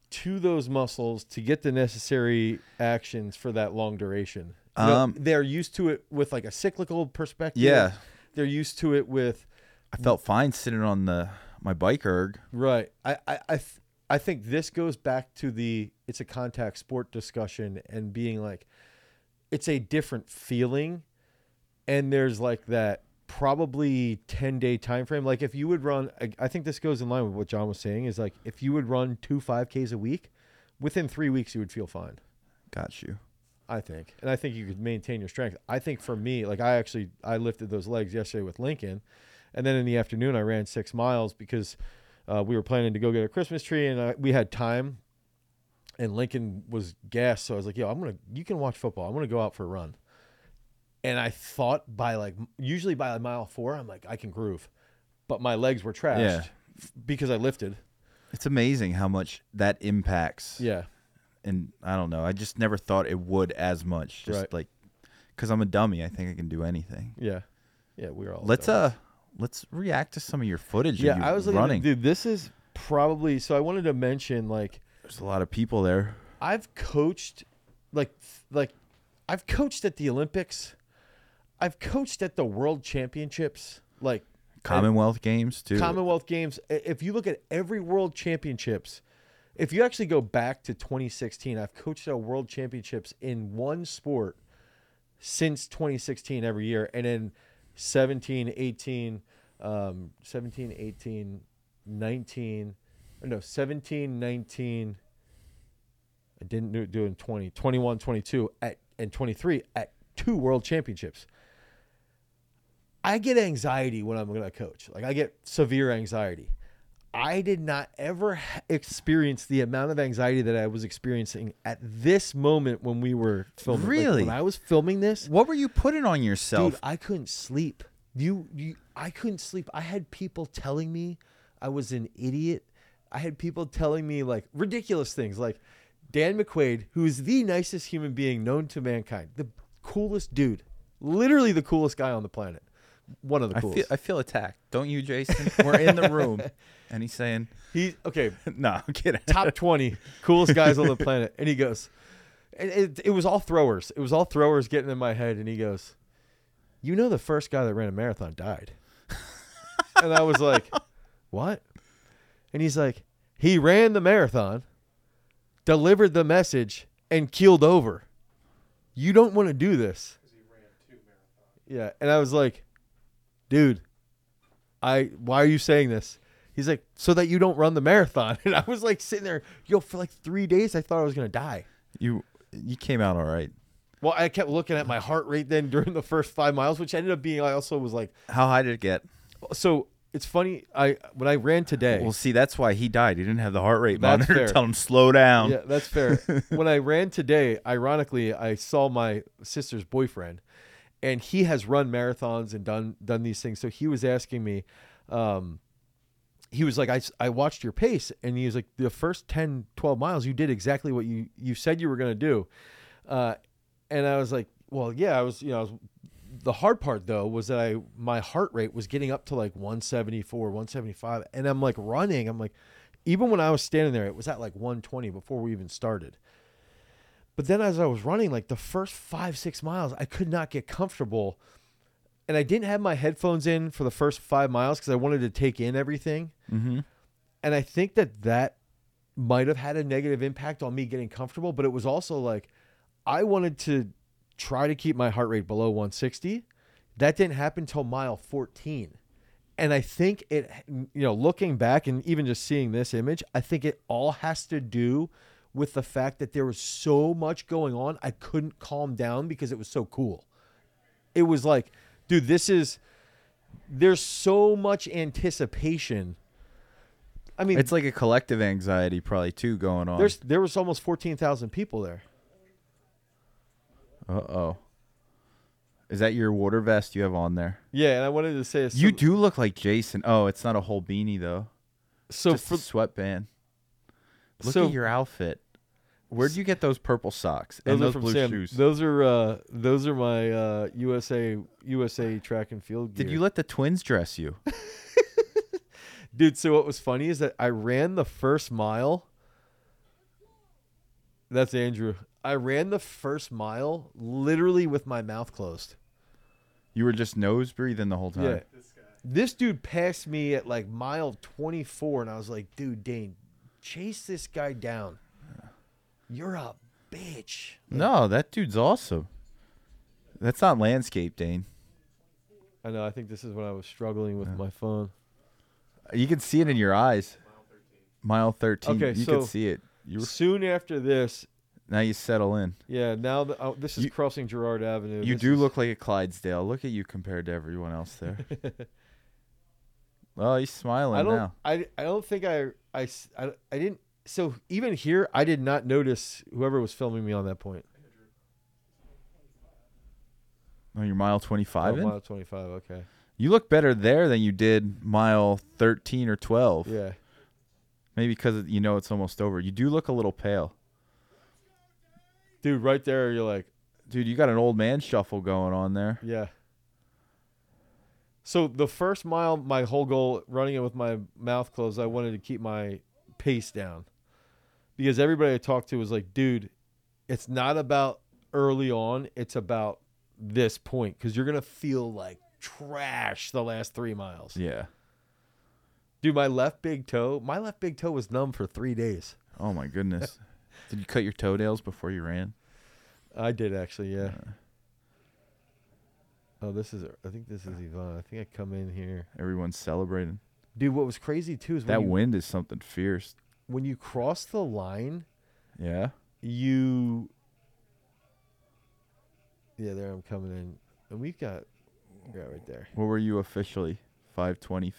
to those muscles to get the necessary actions for that long duration? You know, Um, they're used to it with like a cyclical perspective. yeah they're used to it with i felt fine sitting on the my bike erg right. I I I, th- I think this goes back to the it's a contact sport discussion and being like it's a different feeling, and there's like that probably 10 day time frame like if you would run I, I think this goes in line with what john was saying is like if you would run two 5ks a week within three weeks you would feel fine. Got you. I think. And i think you could maintain your strength. I think for me like i actually i lifted those legs yesterday with lincoln and then in the afternoon i ran six miles because uh, we were planning to go get a christmas tree and uh, we had time and lincoln was gassed so i was like yo i'm gonna you can watch football. I'm gonna go out for a run and I thought by like usually by a mile four, I'm like I can groove, but my legs were trashed Yeah. f- because I lifted. it's amazing how much that impacts Yeah, and i don't know i just never thought it would as much just Right. like because i'm a dummy i think i can do anything yeah, yeah. We were all. let's uh let's react to some of your footage of Yeah, you I was looking running At, dude, this is probably so. I wanted to mention like There's a lot of people there. I've coached, like like I've coached at the Olympics. I've coached at the World Championships, like Commonwealth Games too. Commonwealth Games. If you look at every World Championships, if you actually go back to 2016, I've coached at World Championships in one sport since 2016 every year, and then 17, 18, um, 17, 18, 19, or no, 17, 19. I didn't do, do it in 20, 21, 22, at, and 23 at two World Championships. I get anxiety when I'm going to coach. Like I get severe anxiety. I did not ever experience the amount of anxiety that I was experiencing at this moment when we were filming. Like, Really? when I was filming this, What were you putting on yourself? dude, I couldn't sleep. You, you, I couldn't sleep. I had people telling me I was an idiot. I had people telling me like ridiculous things, like Dan McQuaid, who is the nicest human being known to mankind, the coolest dude, literally the coolest guy on the planet, one of the I coolest. feel I feel attacked. Don't you, Jason? We're in the room, and he's saying, he okay, "No, I'm kidding." top 20 coolest guys on the planet. And he goes, and it, it was all throwers. It was all throwers getting in my head. And he goes, You know, the first guy that ran a marathon died. and I was like, What? And he's like, He ran the marathon, delivered the message, and keeled over. You don't want to do this. He ran two marathons. Yeah. And I was like, Dude, I why are you saying this? He's like, so that you don't run the marathon. And I was like sitting there, yo, for like three days I thought I was gonna die. You you came out all right. Well, I kept looking at my heart rate then during the first five miles, which ended up being I also was like How high did it get? so it's funny, I when I ran today Well, see, that's why he died. He didn't have the heart rate monitor fair. to tell him slow down. Yeah, that's fair. when I ran today, ironically, I saw my sister's boyfriend, and he has run marathons and done done these things. So he was asking me, um, he was like, I, I watched your pace, and he was like, the first 10, 12 miles, you did exactly what you you said you were gonna do, uh, and I was like, well, yeah, I was, you know, was. The hard part though was that I my heart rate was getting up to like 174, 175, and I'm like running. I'm like, even when I was standing there, it was at like 120 before we even started. But then as I was running, like the first five, six miles, I could not get comfortable. And I didn't have my headphones in for the first five miles because I wanted to take in everything. Mm-hmm. And I think that that might have had a negative impact on me getting comfortable. But it was also like I wanted to try to keep my heart rate below 160. That didn't happen till mile 14 and I think it, you know, looking back and even just seeing this image, I think it all has to do with the fact that there was so much going on. I couldn't calm down because it was so cool. It was like, dude, this is, there's so much anticipation. I mean, It's like a collective anxiety, probably too, going on. there's there was almost 14,000 people there. Uh oh. Is that your water vest you have on there? Yeah, and I wanted to say You do look like Jason. Oh, it's not a whole beanie though. so Just for a sweatband. Look so at your outfit. Where'd you get those purple socks those and are those from blue Sam. shoes? Those are uh those are my uh USA USA track and field Did you let the twins dress you? Dude, so what was funny is that I ran the first mile. That's Andrew. I ran the first mile literally with my mouth closed. You were just nose breathing the whole time. Yeah. This. This dude passed me at like mile 24, and I was like, dude, Dane, chase this guy down. You're a bitch. No, that dude's awesome. That's not landscape, Dane. I know. I think this is when I was struggling with my phone. You can see it in your eyes. Mile 13. Okay, you so- can see it. You were, Soon after this, now you settle in. yeah, now the, oh, this is You- crossing Girard Avenue. You This do is- look like a Clydesdale. Look at you compared to everyone else there. well, he's smiling I don't. now. I, I don't think I, I s- I I didn't. So even here, I did not notice whoever was filming me on that point. Oh, you're mile 25 Oh, in? mile twenty five. Okay. You look better there than you did mile 13 or 12. Yeah. Maybe because you know it's almost over. You do look a little pale. Dude, right there, you're like, Dude, you got an old man shuffle going on there. yeah. So the first mile, my whole goal, running it with my mouth closed, I wanted to keep my pace down, because everybody I talked to was like, dude, it's not about early on, it's about this point, because you're gonna feel like trash the last three miles. Yeah. Dude, my left big toe, my left big toe was numb for three days. Oh, my goodness. did you cut your toenails before you ran? I did actually, yeah. Oh, this is. I think this is Yvonne. I think I come in here, Everyone's celebrating. dude. What was crazy too is That you, wind is something fierce. When you cross the line, Yeah. you. Yeah, there I'm coming in, and we've got, yeah, right there. What were you officially? 520.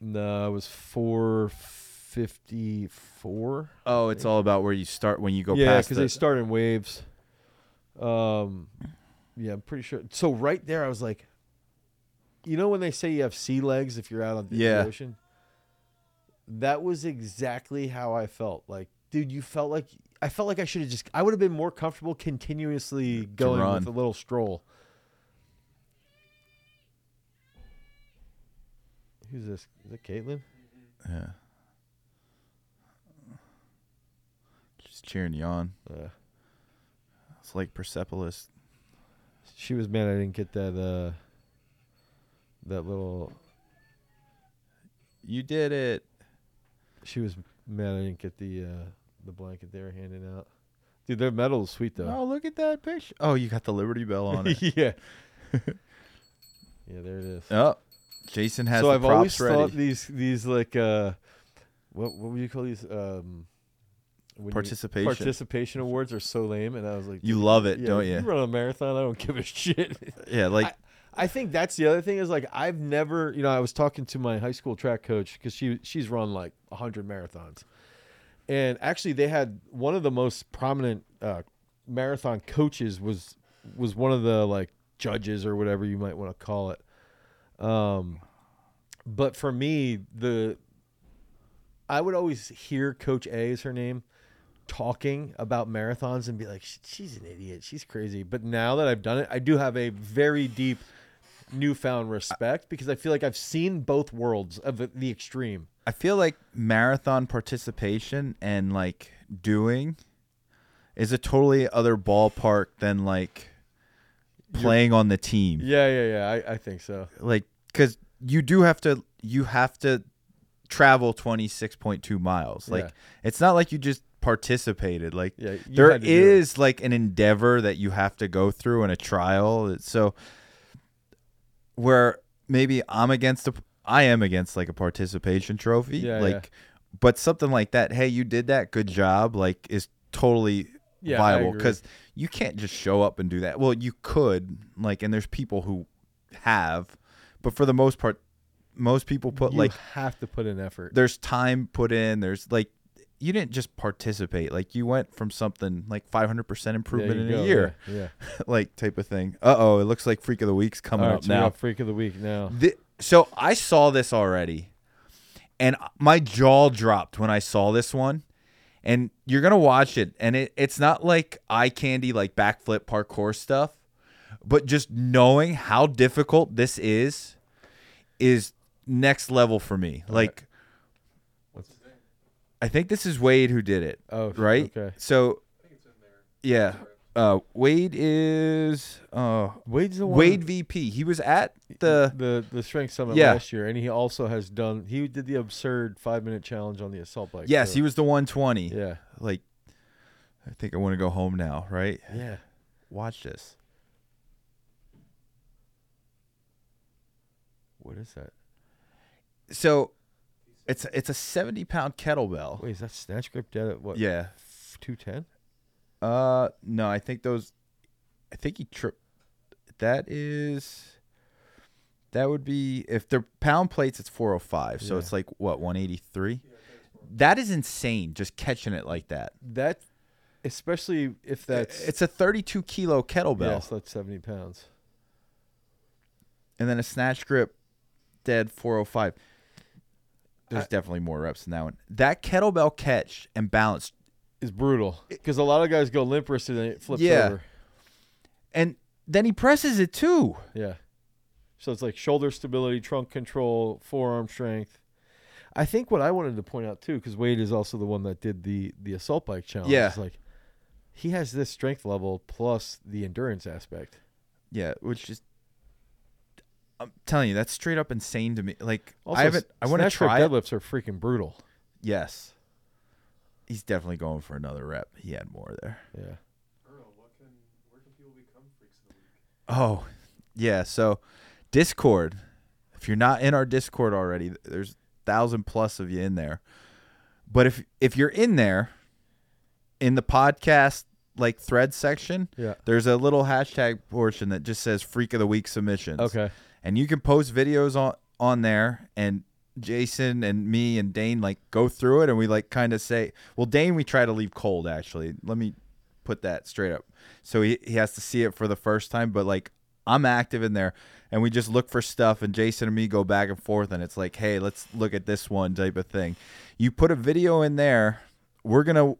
No, it was four fifty four. Oh, it's all about where you start when you go yeah, past because the, they start in waves. Um, yeah, I'm pretty sure. So right there, I was like, you know, when they say you have sea legs if you're out on the Yeah. ocean, that was exactly how I felt. Like, dude, you felt like I felt like I should have just. I would have been more comfortable continuously going with a little stroll. Who's this? Is it Caitlin? Yeah. Just cheering you on. Uh, It's like Persepolis. she was mad I didn't get that. Uh, that little. You did it. She was mad I didn't get the uh, the blanket they were handing out. Dude, their metal is sweet though. Oh, look at that picture. Oh, you got the Liberty Bell on it. yeah. yeah, there it is. oh, Jason has so the I've props always ready. thought these these like uh, what what would you call these um, when you- Participation. participation awards are so lame, and I was like, you love it, yeah, don't You you? run a marathon, I don't give a shit. Yeah, like I think that's the other thing is like I've never, you know, I was talking to my high school track coach because she she's run like hundred marathons, and actually they had one of the most prominent uh, marathon coaches was was one of the like judges or whatever you might want to call it. Um, but for me, the I would always hear Coach A is her name talking about marathons and be like, she's an idiot, she's crazy. But now that I've done it, I do have a very deep newfound respect because I feel like I've seen both worlds of the- the extreme. I feel like marathon participation and like doing is a totally other ballpark than like playing on the team. Yeah, yeah, yeah. I, I think so. Like cuz you do have to you have to travel 26.2 miles. Like Yeah. it's not like you just participated. Like Yeah, there had to do it. is like an endeavor that you have to go through and a trial. So where maybe I'm against a I am against like a participation trophy. Yeah, like yeah. but something like that, hey, you did that, good job, like is totally Yeah, viable because you can't just show up and do that. Well, you could, like, and there's people who have, but for the most part, most people put you like have to put in effort. there's time put in. There's like you didn't just participate. Like you went from something like 500% improvement in you a year, Yeah. yeah. like type of thing. Uh oh, it looks like Freak of the Week's coming right, up so now. freak of the week now. Thi- so I saw this already, and my jaw dropped when I saw this one. And you're gonna watch it, and it, it's not like eye candy, like backflip parkour stuff, but just knowing how difficult this is, is next level for me. All right. Like, What's I think this is Wade who did it, Oh, right? Okay. So, I think it's in there. yeah, uh, Wade is uh, Wade's the one. Wade VP. He was at the the the strength summit Yeah. last year, and he also has done. He did the absurd five minute challenge on the assault bike. yes, too. he was the 120. Yeah. like I think I want to go home now, right? Yeah. Watch this. What is that? So it's it's a 70 pound kettlebell. Wait, is that snatch grip dead at what? Yeah. Two ten. Uh no, I think those I think he tripped that is that would be if they're pound plates it's 405. So Yeah. it's like what 183? That is insane just catching it like that. That, especially if that's it's a 32 kilo kettlebell. yes, that's seventy pounds. and then a snatch grip dead 405 there's I- definitely more reps than that one that kettlebell catch and balance Is brutal because a lot of guys go limp wristed and it flips Yeah. over. and then he presses it too Yeah. So it's like shoulder stability, trunk control, forearm strength. I think what I wanted to point out too, because Wade is also the one that did the the assault bike challenge. Yeah. is like he has this strength level plus the endurance aspect. yeah which is i'm telling you that's straight up insane to me like Also, i haven't i want to snatch grip try it deadlifts are freaking brutal. yes he's definitely going for another rep he had more there Yeah. Earl, what can where can people become freaks of the week? oh yeah so discord if you're not in our discord already there's thousand plus of you in there but if if you're in there in the podcast like thread section Yeah. there's a little hashtag portion that just says freak of the week submissions Okay. And you can post videos on on there and jason and me and dane like go through it and we like kind of say well dane we try to leave cold actually. Let me put that straight up. So he, he has to see it for the first time but like i'm active in there and we just look for stuff and jason and me go back and forth and it's like hey let's look at this one type of thing. You put a video in there we're gonna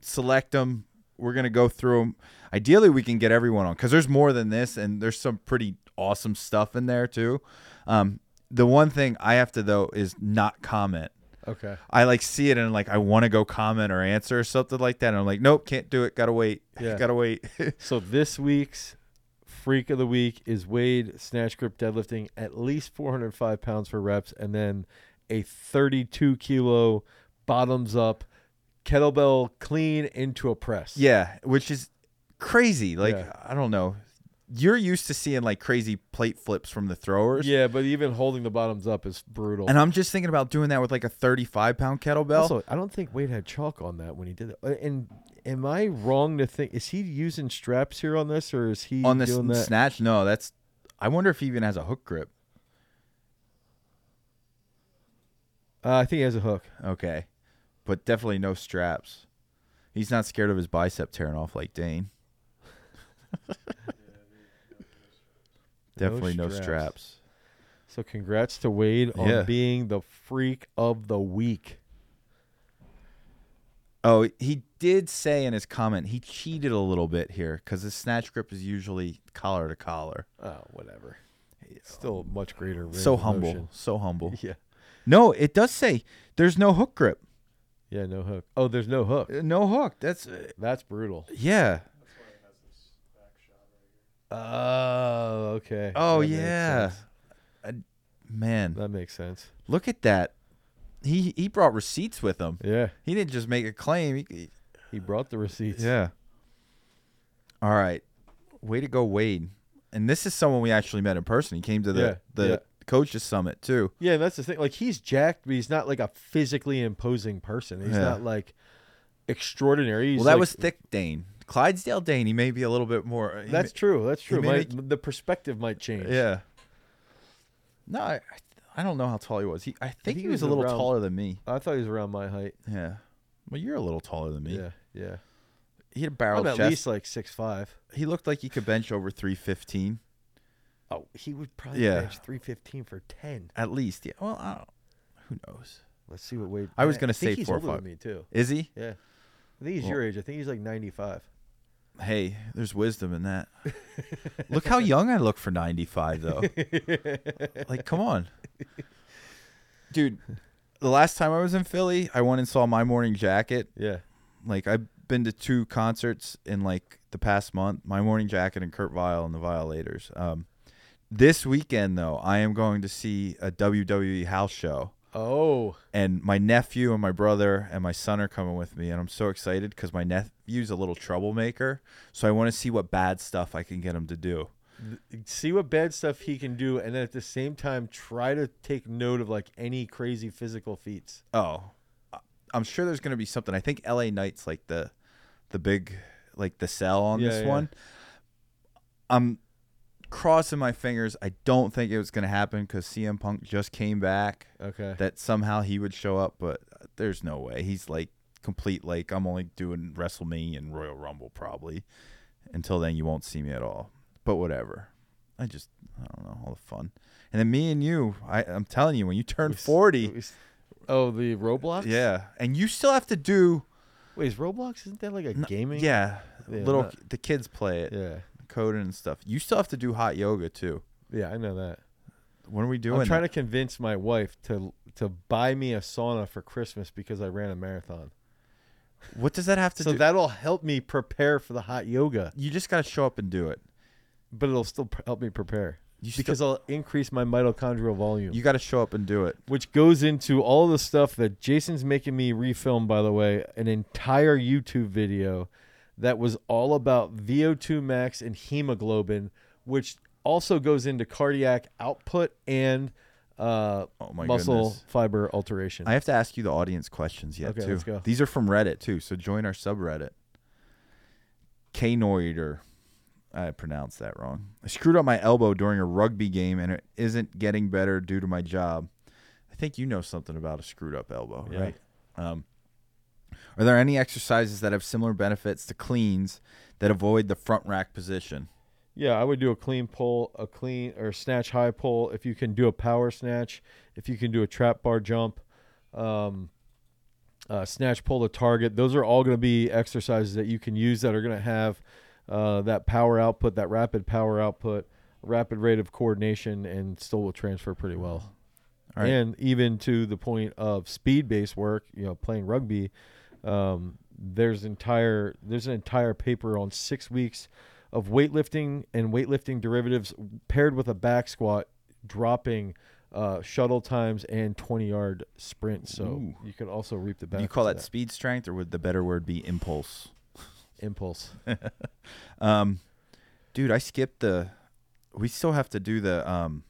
select them we're gonna go through them ideally we can get everyone on because there's more than this and there's some pretty awesome stuff in there too um, The one thing I have to though is not comment. Okay. I like see it and like I want to go comment or answer or something like that. And I'm like, nope, can't do it. Gotta wait. Yeah. Gotta wait. So this week's freak of the week is Wade snatch grip deadlifting at least 405 pounds for reps, and then a 32 kilo bottoms up kettlebell clean into a press. yeah, which is crazy. Like Yeah. I don't know. You're used to seeing like crazy plate flips from the throwers. Yeah, but even holding the bottoms up is brutal. And I'm just thinking about doing that with like a 35 pound kettlebell. also, I don't think Wade had chalk on that when he did it. Uh, And am I wrong to think is he using straps here on this, or is he on this snatch, no, that's. I wonder if he even has a hook grip. Uh, I think he has a hook. Okay, but definitely no straps. He's not scared of his bicep tearing off like Dane. Definitely no straps. So congrats to Wade on Yeah. being the freak of the week. Oh, he did say in his comment he cheated a little bit here because his snatch grip is usually collar to collar. Oh, whatever. Still much greater. So humble, motion. so humble. Yeah. No, it does say there's no hook grip. Yeah, no hook. Oh, there's no hook. Uh, No hook. That's uh, That's brutal. yeah. That's why it has this back shot right here. Oh, okay. Oh That makes yeah. sense. Man, That makes sense. look at that. He he brought receipts with him. Yeah. He didn't just make a claim. He- he, He brought the receipts. Yeah. All right. Way to go, Wade. And this is someone we actually met in person. He came to the Yeah, the yeah. coaches summit too. Yeah, that's the thing. Like he's jacked, but he's not like a physically imposing person. He's Yeah. not like extraordinary. He's well, that like- was thick Dane. Clydesdale Dane. He may be a little bit more. Uh, that's may- true. That's true. My, make- the perspective might change. yeah. No, I, I I don't know how tall he was. He I think, he he was, was a little around- taller than me. I thought he was around my height. Yeah. Well, you're a little taller than me. Yeah, yeah. He had a barrel I'm at chest. least like six five. he looked like he could bench over 315 Oh, he would probably Yeah. bench three fifteen for ten. at least. Yeah. Well, I don't, who knows? Let's see what Wade. I was gonna think say he's four older five. than me too. Is he? Yeah, I think he's Well- your age. I think he's like ninety five. Hey, there's wisdom in that. look how young I look for 95 though. like come on. Dude, the last time I was in Philly, I went and saw My Morning Jacket. Yeah. Like I've been to two concerts in like the past month. My Morning Jacket and Kurt Vile and the Violators. Um this weekend though, I am going to see a WWE house show. Oh, and my nephew and my brother and my son are coming with me and i'm so excited because my nephew's a little troublemaker so i want to see what bad stuff i can get him to do. See what bad stuff he can do, and then at the same time try to take note of like any crazy physical feats. oh. I'm sure there's going to be something. I think la knight's like the the big like the sell on Yeah, this yeah. one. I'm crossing my fingers i don't think it was going to happen because cm punk just came back Okay. that somehow he would show up but uh, there's no way he's like complete like i'm only doing wrestlemania and royal rumble probably until then you won't see me at all but whatever i just i don't know all the fun and then me and you I, i'm telling you when you turn We 40 we Oh, the Roblox. yeah and you still have to do Wait, is Roblox isn't that like a n- gaming? yeah, Yeah, little not- the kids play it Yeah. Coding and stuff you still have to do hot yoga too Yeah, I know that. when are we doing I'm trying to convince my wife to to buy me a sauna for Christmas because I ran a marathon. what does that have to do So do that'll help me prepare for the hot yoga, you just got to show up and do it but it'll still pr- help me prepare you still, because I'll increase my mitochondrial volume. you got to show up and do it which goes into all the stuff that Jason's making me refilm, by the way, an entire YouTube video that was all about VO2 max and hemoglobin, which also goes into cardiac output and uh, oh muscle goodness fiber alteration. I have to ask you the audience questions yet Okay, too. let's go. These are from Reddit too, so join our subreddit. Canoider. I pronounced that wrong. I screwed up my elbow during a rugby game and it isn't getting better due to my job. I think you know something about a screwed up elbow, Yeah. right? Um, are there any exercises that have similar benefits to cleans that avoid the front rack position? yeah, I would do a clean pull, a clean or snatch high pull. If you can do a power snatch, if you can do a trap bar jump, um, uh, snatch pull to target. Those are all going to be exercises that you can use that are going to have uh, that power output, that rapid power output, rapid rate of coordination, and still will transfer pretty well. All right. and even to the point of speed based work, you know, playing rugby. Um, there's entire there's an entire paper on six weeks of weightlifting and weightlifting derivatives paired with a back squat, dropping uh, shuttle times and 20 yard sprints. So Ooh. you could also reap the benefits. you call of that speed strength, or would the better word be impulse? impulse? Um, dude, I skipped the. We still have to do the um.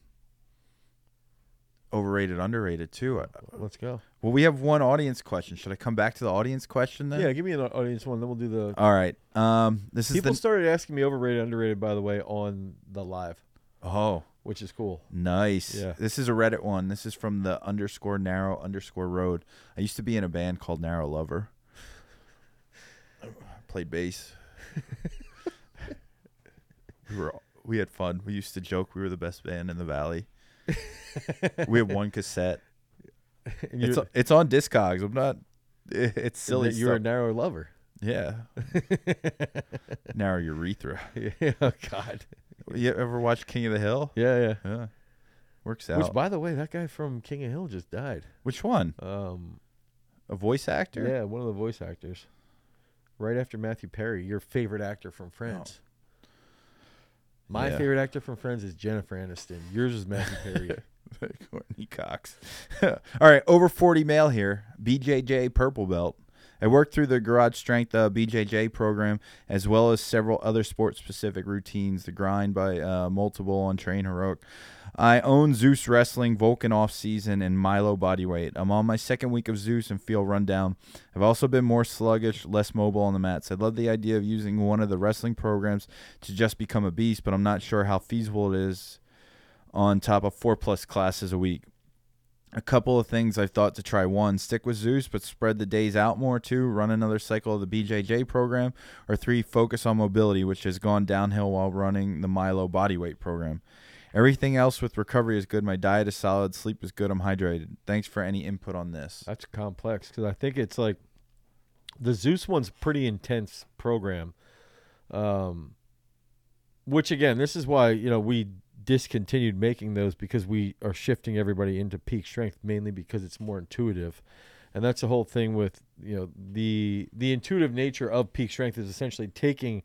Overrated, underrated too. Uh, Let's go. Well, we have one audience question. Should I come back to the audience question then? Yeah, give me an audience one. Then we'll do the. All right. Um, this is People started asking me overrated, underrated, by the way, on the live, oh, which is cool. nice. Yeah. This is a Reddit one. This is from the underscore narrow underscore road. I used to be in a band called Narrow Lover. Played bass. we were we had fun. We used to joke we were the best band in the valley. We have one cassette. It's it's on Discogs. I'm not. It's silly. you're a narrow lover. yeah. Narrow urethra. yeah, oh God. You ever watch King of the Hill? Yeah, yeah. Yeah. Works out. Which, by the way, that guy from King of the Hill just died. Which one? Um, A voice actor? yeah, one of the voice actors. Right after Matthew Perry, your favorite actor from Friends. My Yeah. favorite actor from Friends is Jennifer Aniston. Yours is Matthew Perry. Courteney Cox. All right, over 40 male here. BJJ purple belt. I worked through the Garage Strength uh, BJJ program as well as several other sport specific routines. The grind by uh, multiple on Train Heroic. I own Zeus Wrestling, Vulcan Off Season, and Milo Bodyweight. I'm on my second week of Zeus and feel run down. I've also been more sluggish, less mobile on the mats. I love the idea of using one of the wrestling programs to just become a beast, but I'm not sure how feasible it is on top of four plus classes a week. A couple of things I've thought to try. One, stick with Zeus, but spread the days out more. Two, run another cycle of the BJJ program. Or three, focus on mobility, which has gone downhill while running the Milo bodyweight program. Everything else with recovery is good. My diet is solid. Sleep is good. I'm hydrated. Thanks for any input on this. That's complex because I think it's like the Zeus one's pretty intense program. Um, which again, this is why you know we discontinued making those because we are shifting everybody into peak strength mainly because it's more intuitive, and that's the whole thing with you know the the intuitive nature of peak strength is essentially taking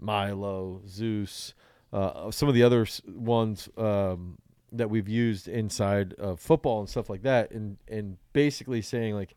Milo, Zeus, uh, some of the other ones um, that we've used inside of football and stuff like that, and and basically saying like,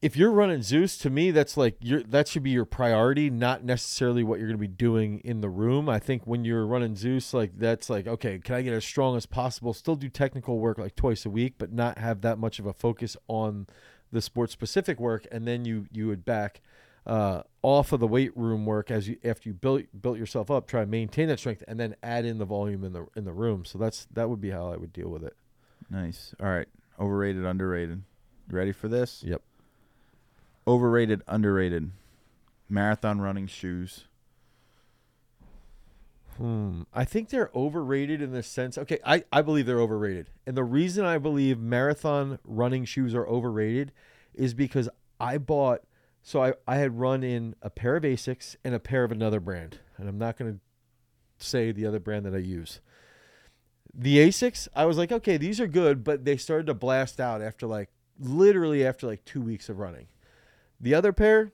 if you're running Zeus, to me that's like your that should be your priority, not necessarily what you're going to be doing in the room. I think when you're running Zeus, like that's like okay, can I get as strong as possible? Still do technical work like twice a week, but not have that much of a focus on the sport specific work, and then you you would back uh, off of the weight room work as you after you built built yourself up, try to maintain that strength, and then add in the volume in the in the room. So that's that would be how I would deal with it. Nice. All right. Overrated, underrated. You ready for this? Yep. Overrated, underrated. Marathon running shoes. Hmm. I think they're overrated in the sense. Okay, I, I believe they're overrated, and the reason I believe marathon running shoes are overrated is because I bought. So I I had run in a pair of Asics and a pair of another brand, and I'm not going to say the other brand that I use. The Asics, I was like, okay, these are good, but they started to blast out after like literally after like two weeks of running. The other pair,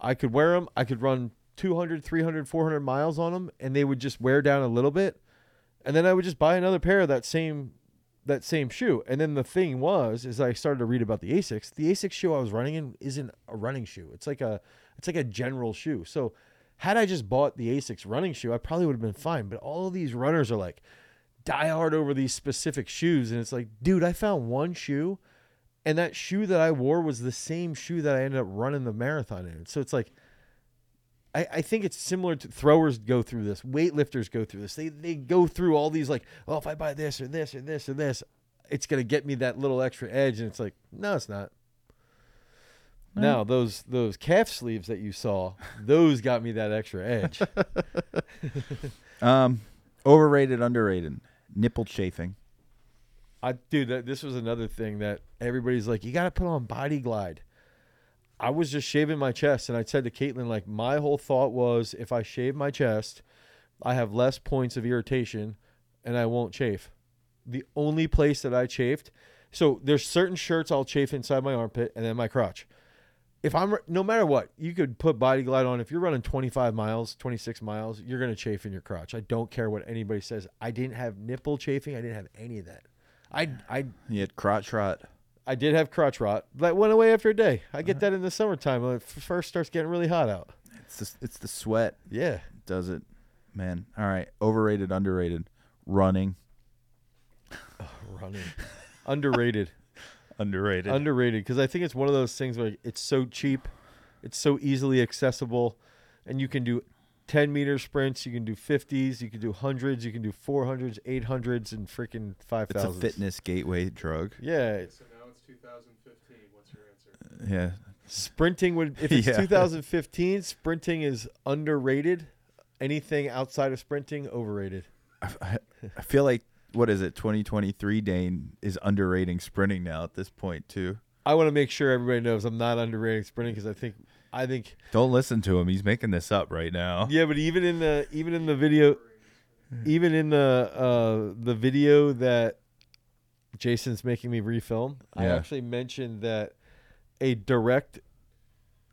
I could wear them. I could run 200, 300, 400 miles on them and they would just wear down a little bit. And then I would just buy another pair of that same that same shoe. And then the thing was is I started to read about the Asics. The Asics shoe I was running in isn't a running shoe. It's like a it's like a general shoe. So had I just bought the Asics running shoe, I probably would have been fine. But all of these runners are like die hard over these specific shoes and it's like, dude, I found one shoe and that shoe that I wore was the same shoe that I ended up running the marathon in. So it's like I, I think it's similar to throwers go through this, weightlifters go through this. They they go through all these like, oh, if I buy this or this or this or this, it's gonna get me that little extra edge. And it's like, no, it's not. No. Now those those calf sleeves that you saw, those got me that extra edge. Um, overrated, underrated. Nipple chafing. I dude, that, this was another thing that everybody's like, you got to put on Body Glide. I was just shaving my chest, and I said to Caitlin, like, my whole thought was, if I shave my chest, I have less points of irritation, and I won't chafe. The only place that I chafed, so there's certain shirts I'll chafe inside my armpit and then my crotch. If I'm no matter what, you could put Body Glide on. If you're running 25 miles, 26 miles, you're gonna chafe in your crotch. I don't care what anybody says. I didn't have nipple chafing. I didn't have any of that. I I You had crotch rot. I did have crotch rot. That went away after a day. I Uh-huh. get that in the summertime when it f- first starts getting really hot out. It's the, it's the sweat Yeah. does it, man. All right, overrated, underrated, running, Running. Underrated. underrated. Underrated because I think it's one of those things where it's so cheap, it's so easily accessible, and you can do 10 meter sprints, you can do 50s, you can do hundreds, you can do 400s, 800s, and freaking 5,000s. it's a fitness gateway drug. Yeah. It's 2015. What's your answer? Yeah, Sprinting would, if it's Yeah. 2015, sprinting is underrated. Anything outside of sprinting, overrated. I, I, I feel like what is it? 2023 Dane is underrating sprinting now at this point too. I want to make sure everybody knows I'm not underrating sprinting because I think I think Don't listen to him. He's making this up right now. yeah, but even in the even in the video, even in the uh the video that Jason's making me refilm, I actually mentioned that a direct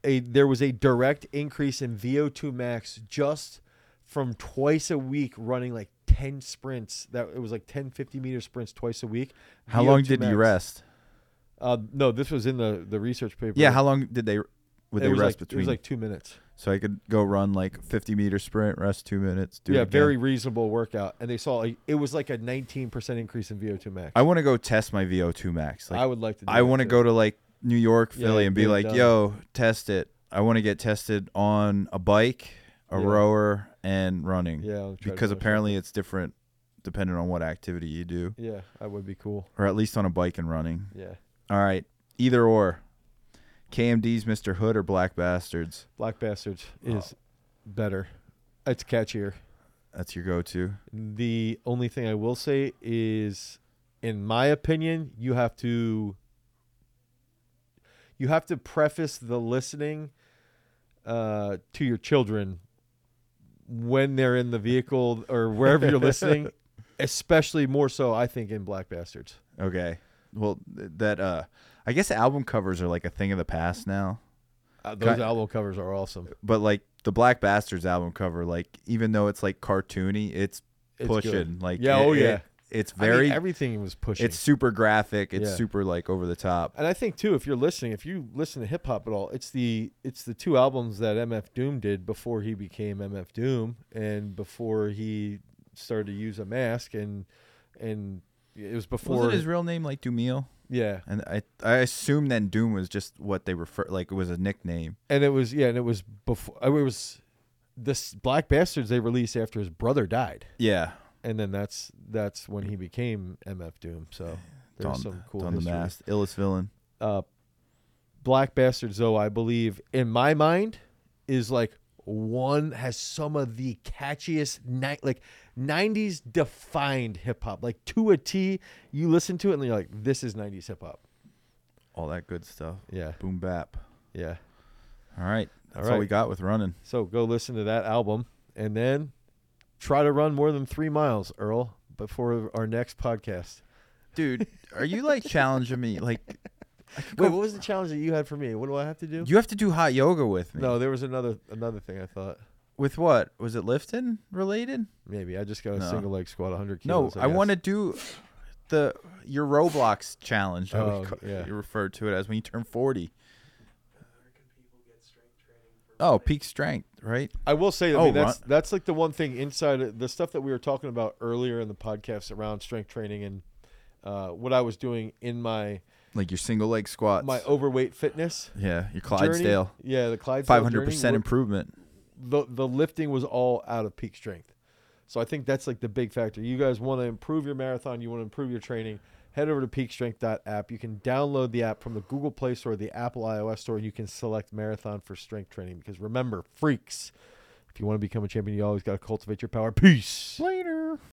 a there was a direct increase in VO2 max just from twice a week running like 10 sprints. That it was like 10 50 meter sprints twice a week. How long VO2 did you rest? uh no this was in the the research paper. Yeah, how long did they would it they rest like, between? it was like two minutes so I could go run like 50 meter sprint, rest two minutes. Do it yeah, very reasonable workout. And they saw a, it was like a 19% increase in VO2 max. I want to go test my VO2 max. Like I would like to. Do I want to go to like New York, Yeah, Philly, and be like, done. "Yo, test it." I want to get tested on a bike, a Yeah. rower, and running Yeah, I'll try to because apparently it's different depending on what activity you do, Yeah, that would be cool. or at least on a bike and running. Yeah, All right, either or. KMD's Mr. Hood or Black Bastards. Black Bastards Oh. is better. It's catchier. That's your go-to. The only thing I will say is, in my opinion, you have to. You have to preface the listening uh, to your children when they're in the vehicle or wherever you're listening, especially more so, I think, in Black Bastards. Okay. Well, th- that uh, I guess album covers are like a thing of the past now. Uh, those album covers are awesome. But like the Black Bastards album cover, like even though it's like cartoony, it's, It's pushing. good. Like Yeah, it- oh, it- yeah. it's I mean, very everything was pushing. it's super graphic. It's Yeah. super like over the top. and I think too, if you're listening, if you listen to hip hop at all, it's the it's the two albums that MF Doom did before he became MF Doom and before he started to use a mask and and it was before Wasn't his real name like Dumile? yeah And I I assume then Doom was just what they refer like it was a nickname. and it was yeah and it was before it was this Black Bastards they released after his brother died Yeah. and then that's that's when he became MF Doom so there's Don, some cool Don the. Masked, illest villain. uh, Black Bastards, though, I believe in my mind is like one has some of the catchiest ni- like 90s defined hip hop like to a T you listen to it and you're like this is 90s hip hop All that good stuff. yeah Boom bap. yeah All right. That's all, right. we got with running. so go listen to that album and then try to run more than 3 miles Earl before our next podcast Dude, are you like challenging me? Like wait what was the challenge that you had for me what do I have to do you have to do hot yoga with me. no there was another another thing I thought With what? Was it lifting related? maybe I just got a No. single leg squat 100 No, kilos I want to do the your Roblox challenge. I would Oh, ca- yeah. You refer to it as when you turn forty. Where can people get strength training Oh, peak strength, right? I will say, I Oh, mean, that's run- that's like the one thing inside of- the stuff that we were talking about earlier in the podcast around strength training and uh, what I was doing in my Like your single leg squats. my overweight fitness yeah, your journey. Clydesdale, Yeah, the Clydesdale. Five hundred percent improvement. The the lifting was all out of peak strength, so I think that's like the big factor. You guys want to improve your marathon, you want to improve your training. Head over to peakstrength.app. You can download the app from the Google Play Store, or the Apple iOS Store, and you can select marathon for strength training. Because remember, freaks, if you want to become a champion, you always got to cultivate your power. Peace. Later.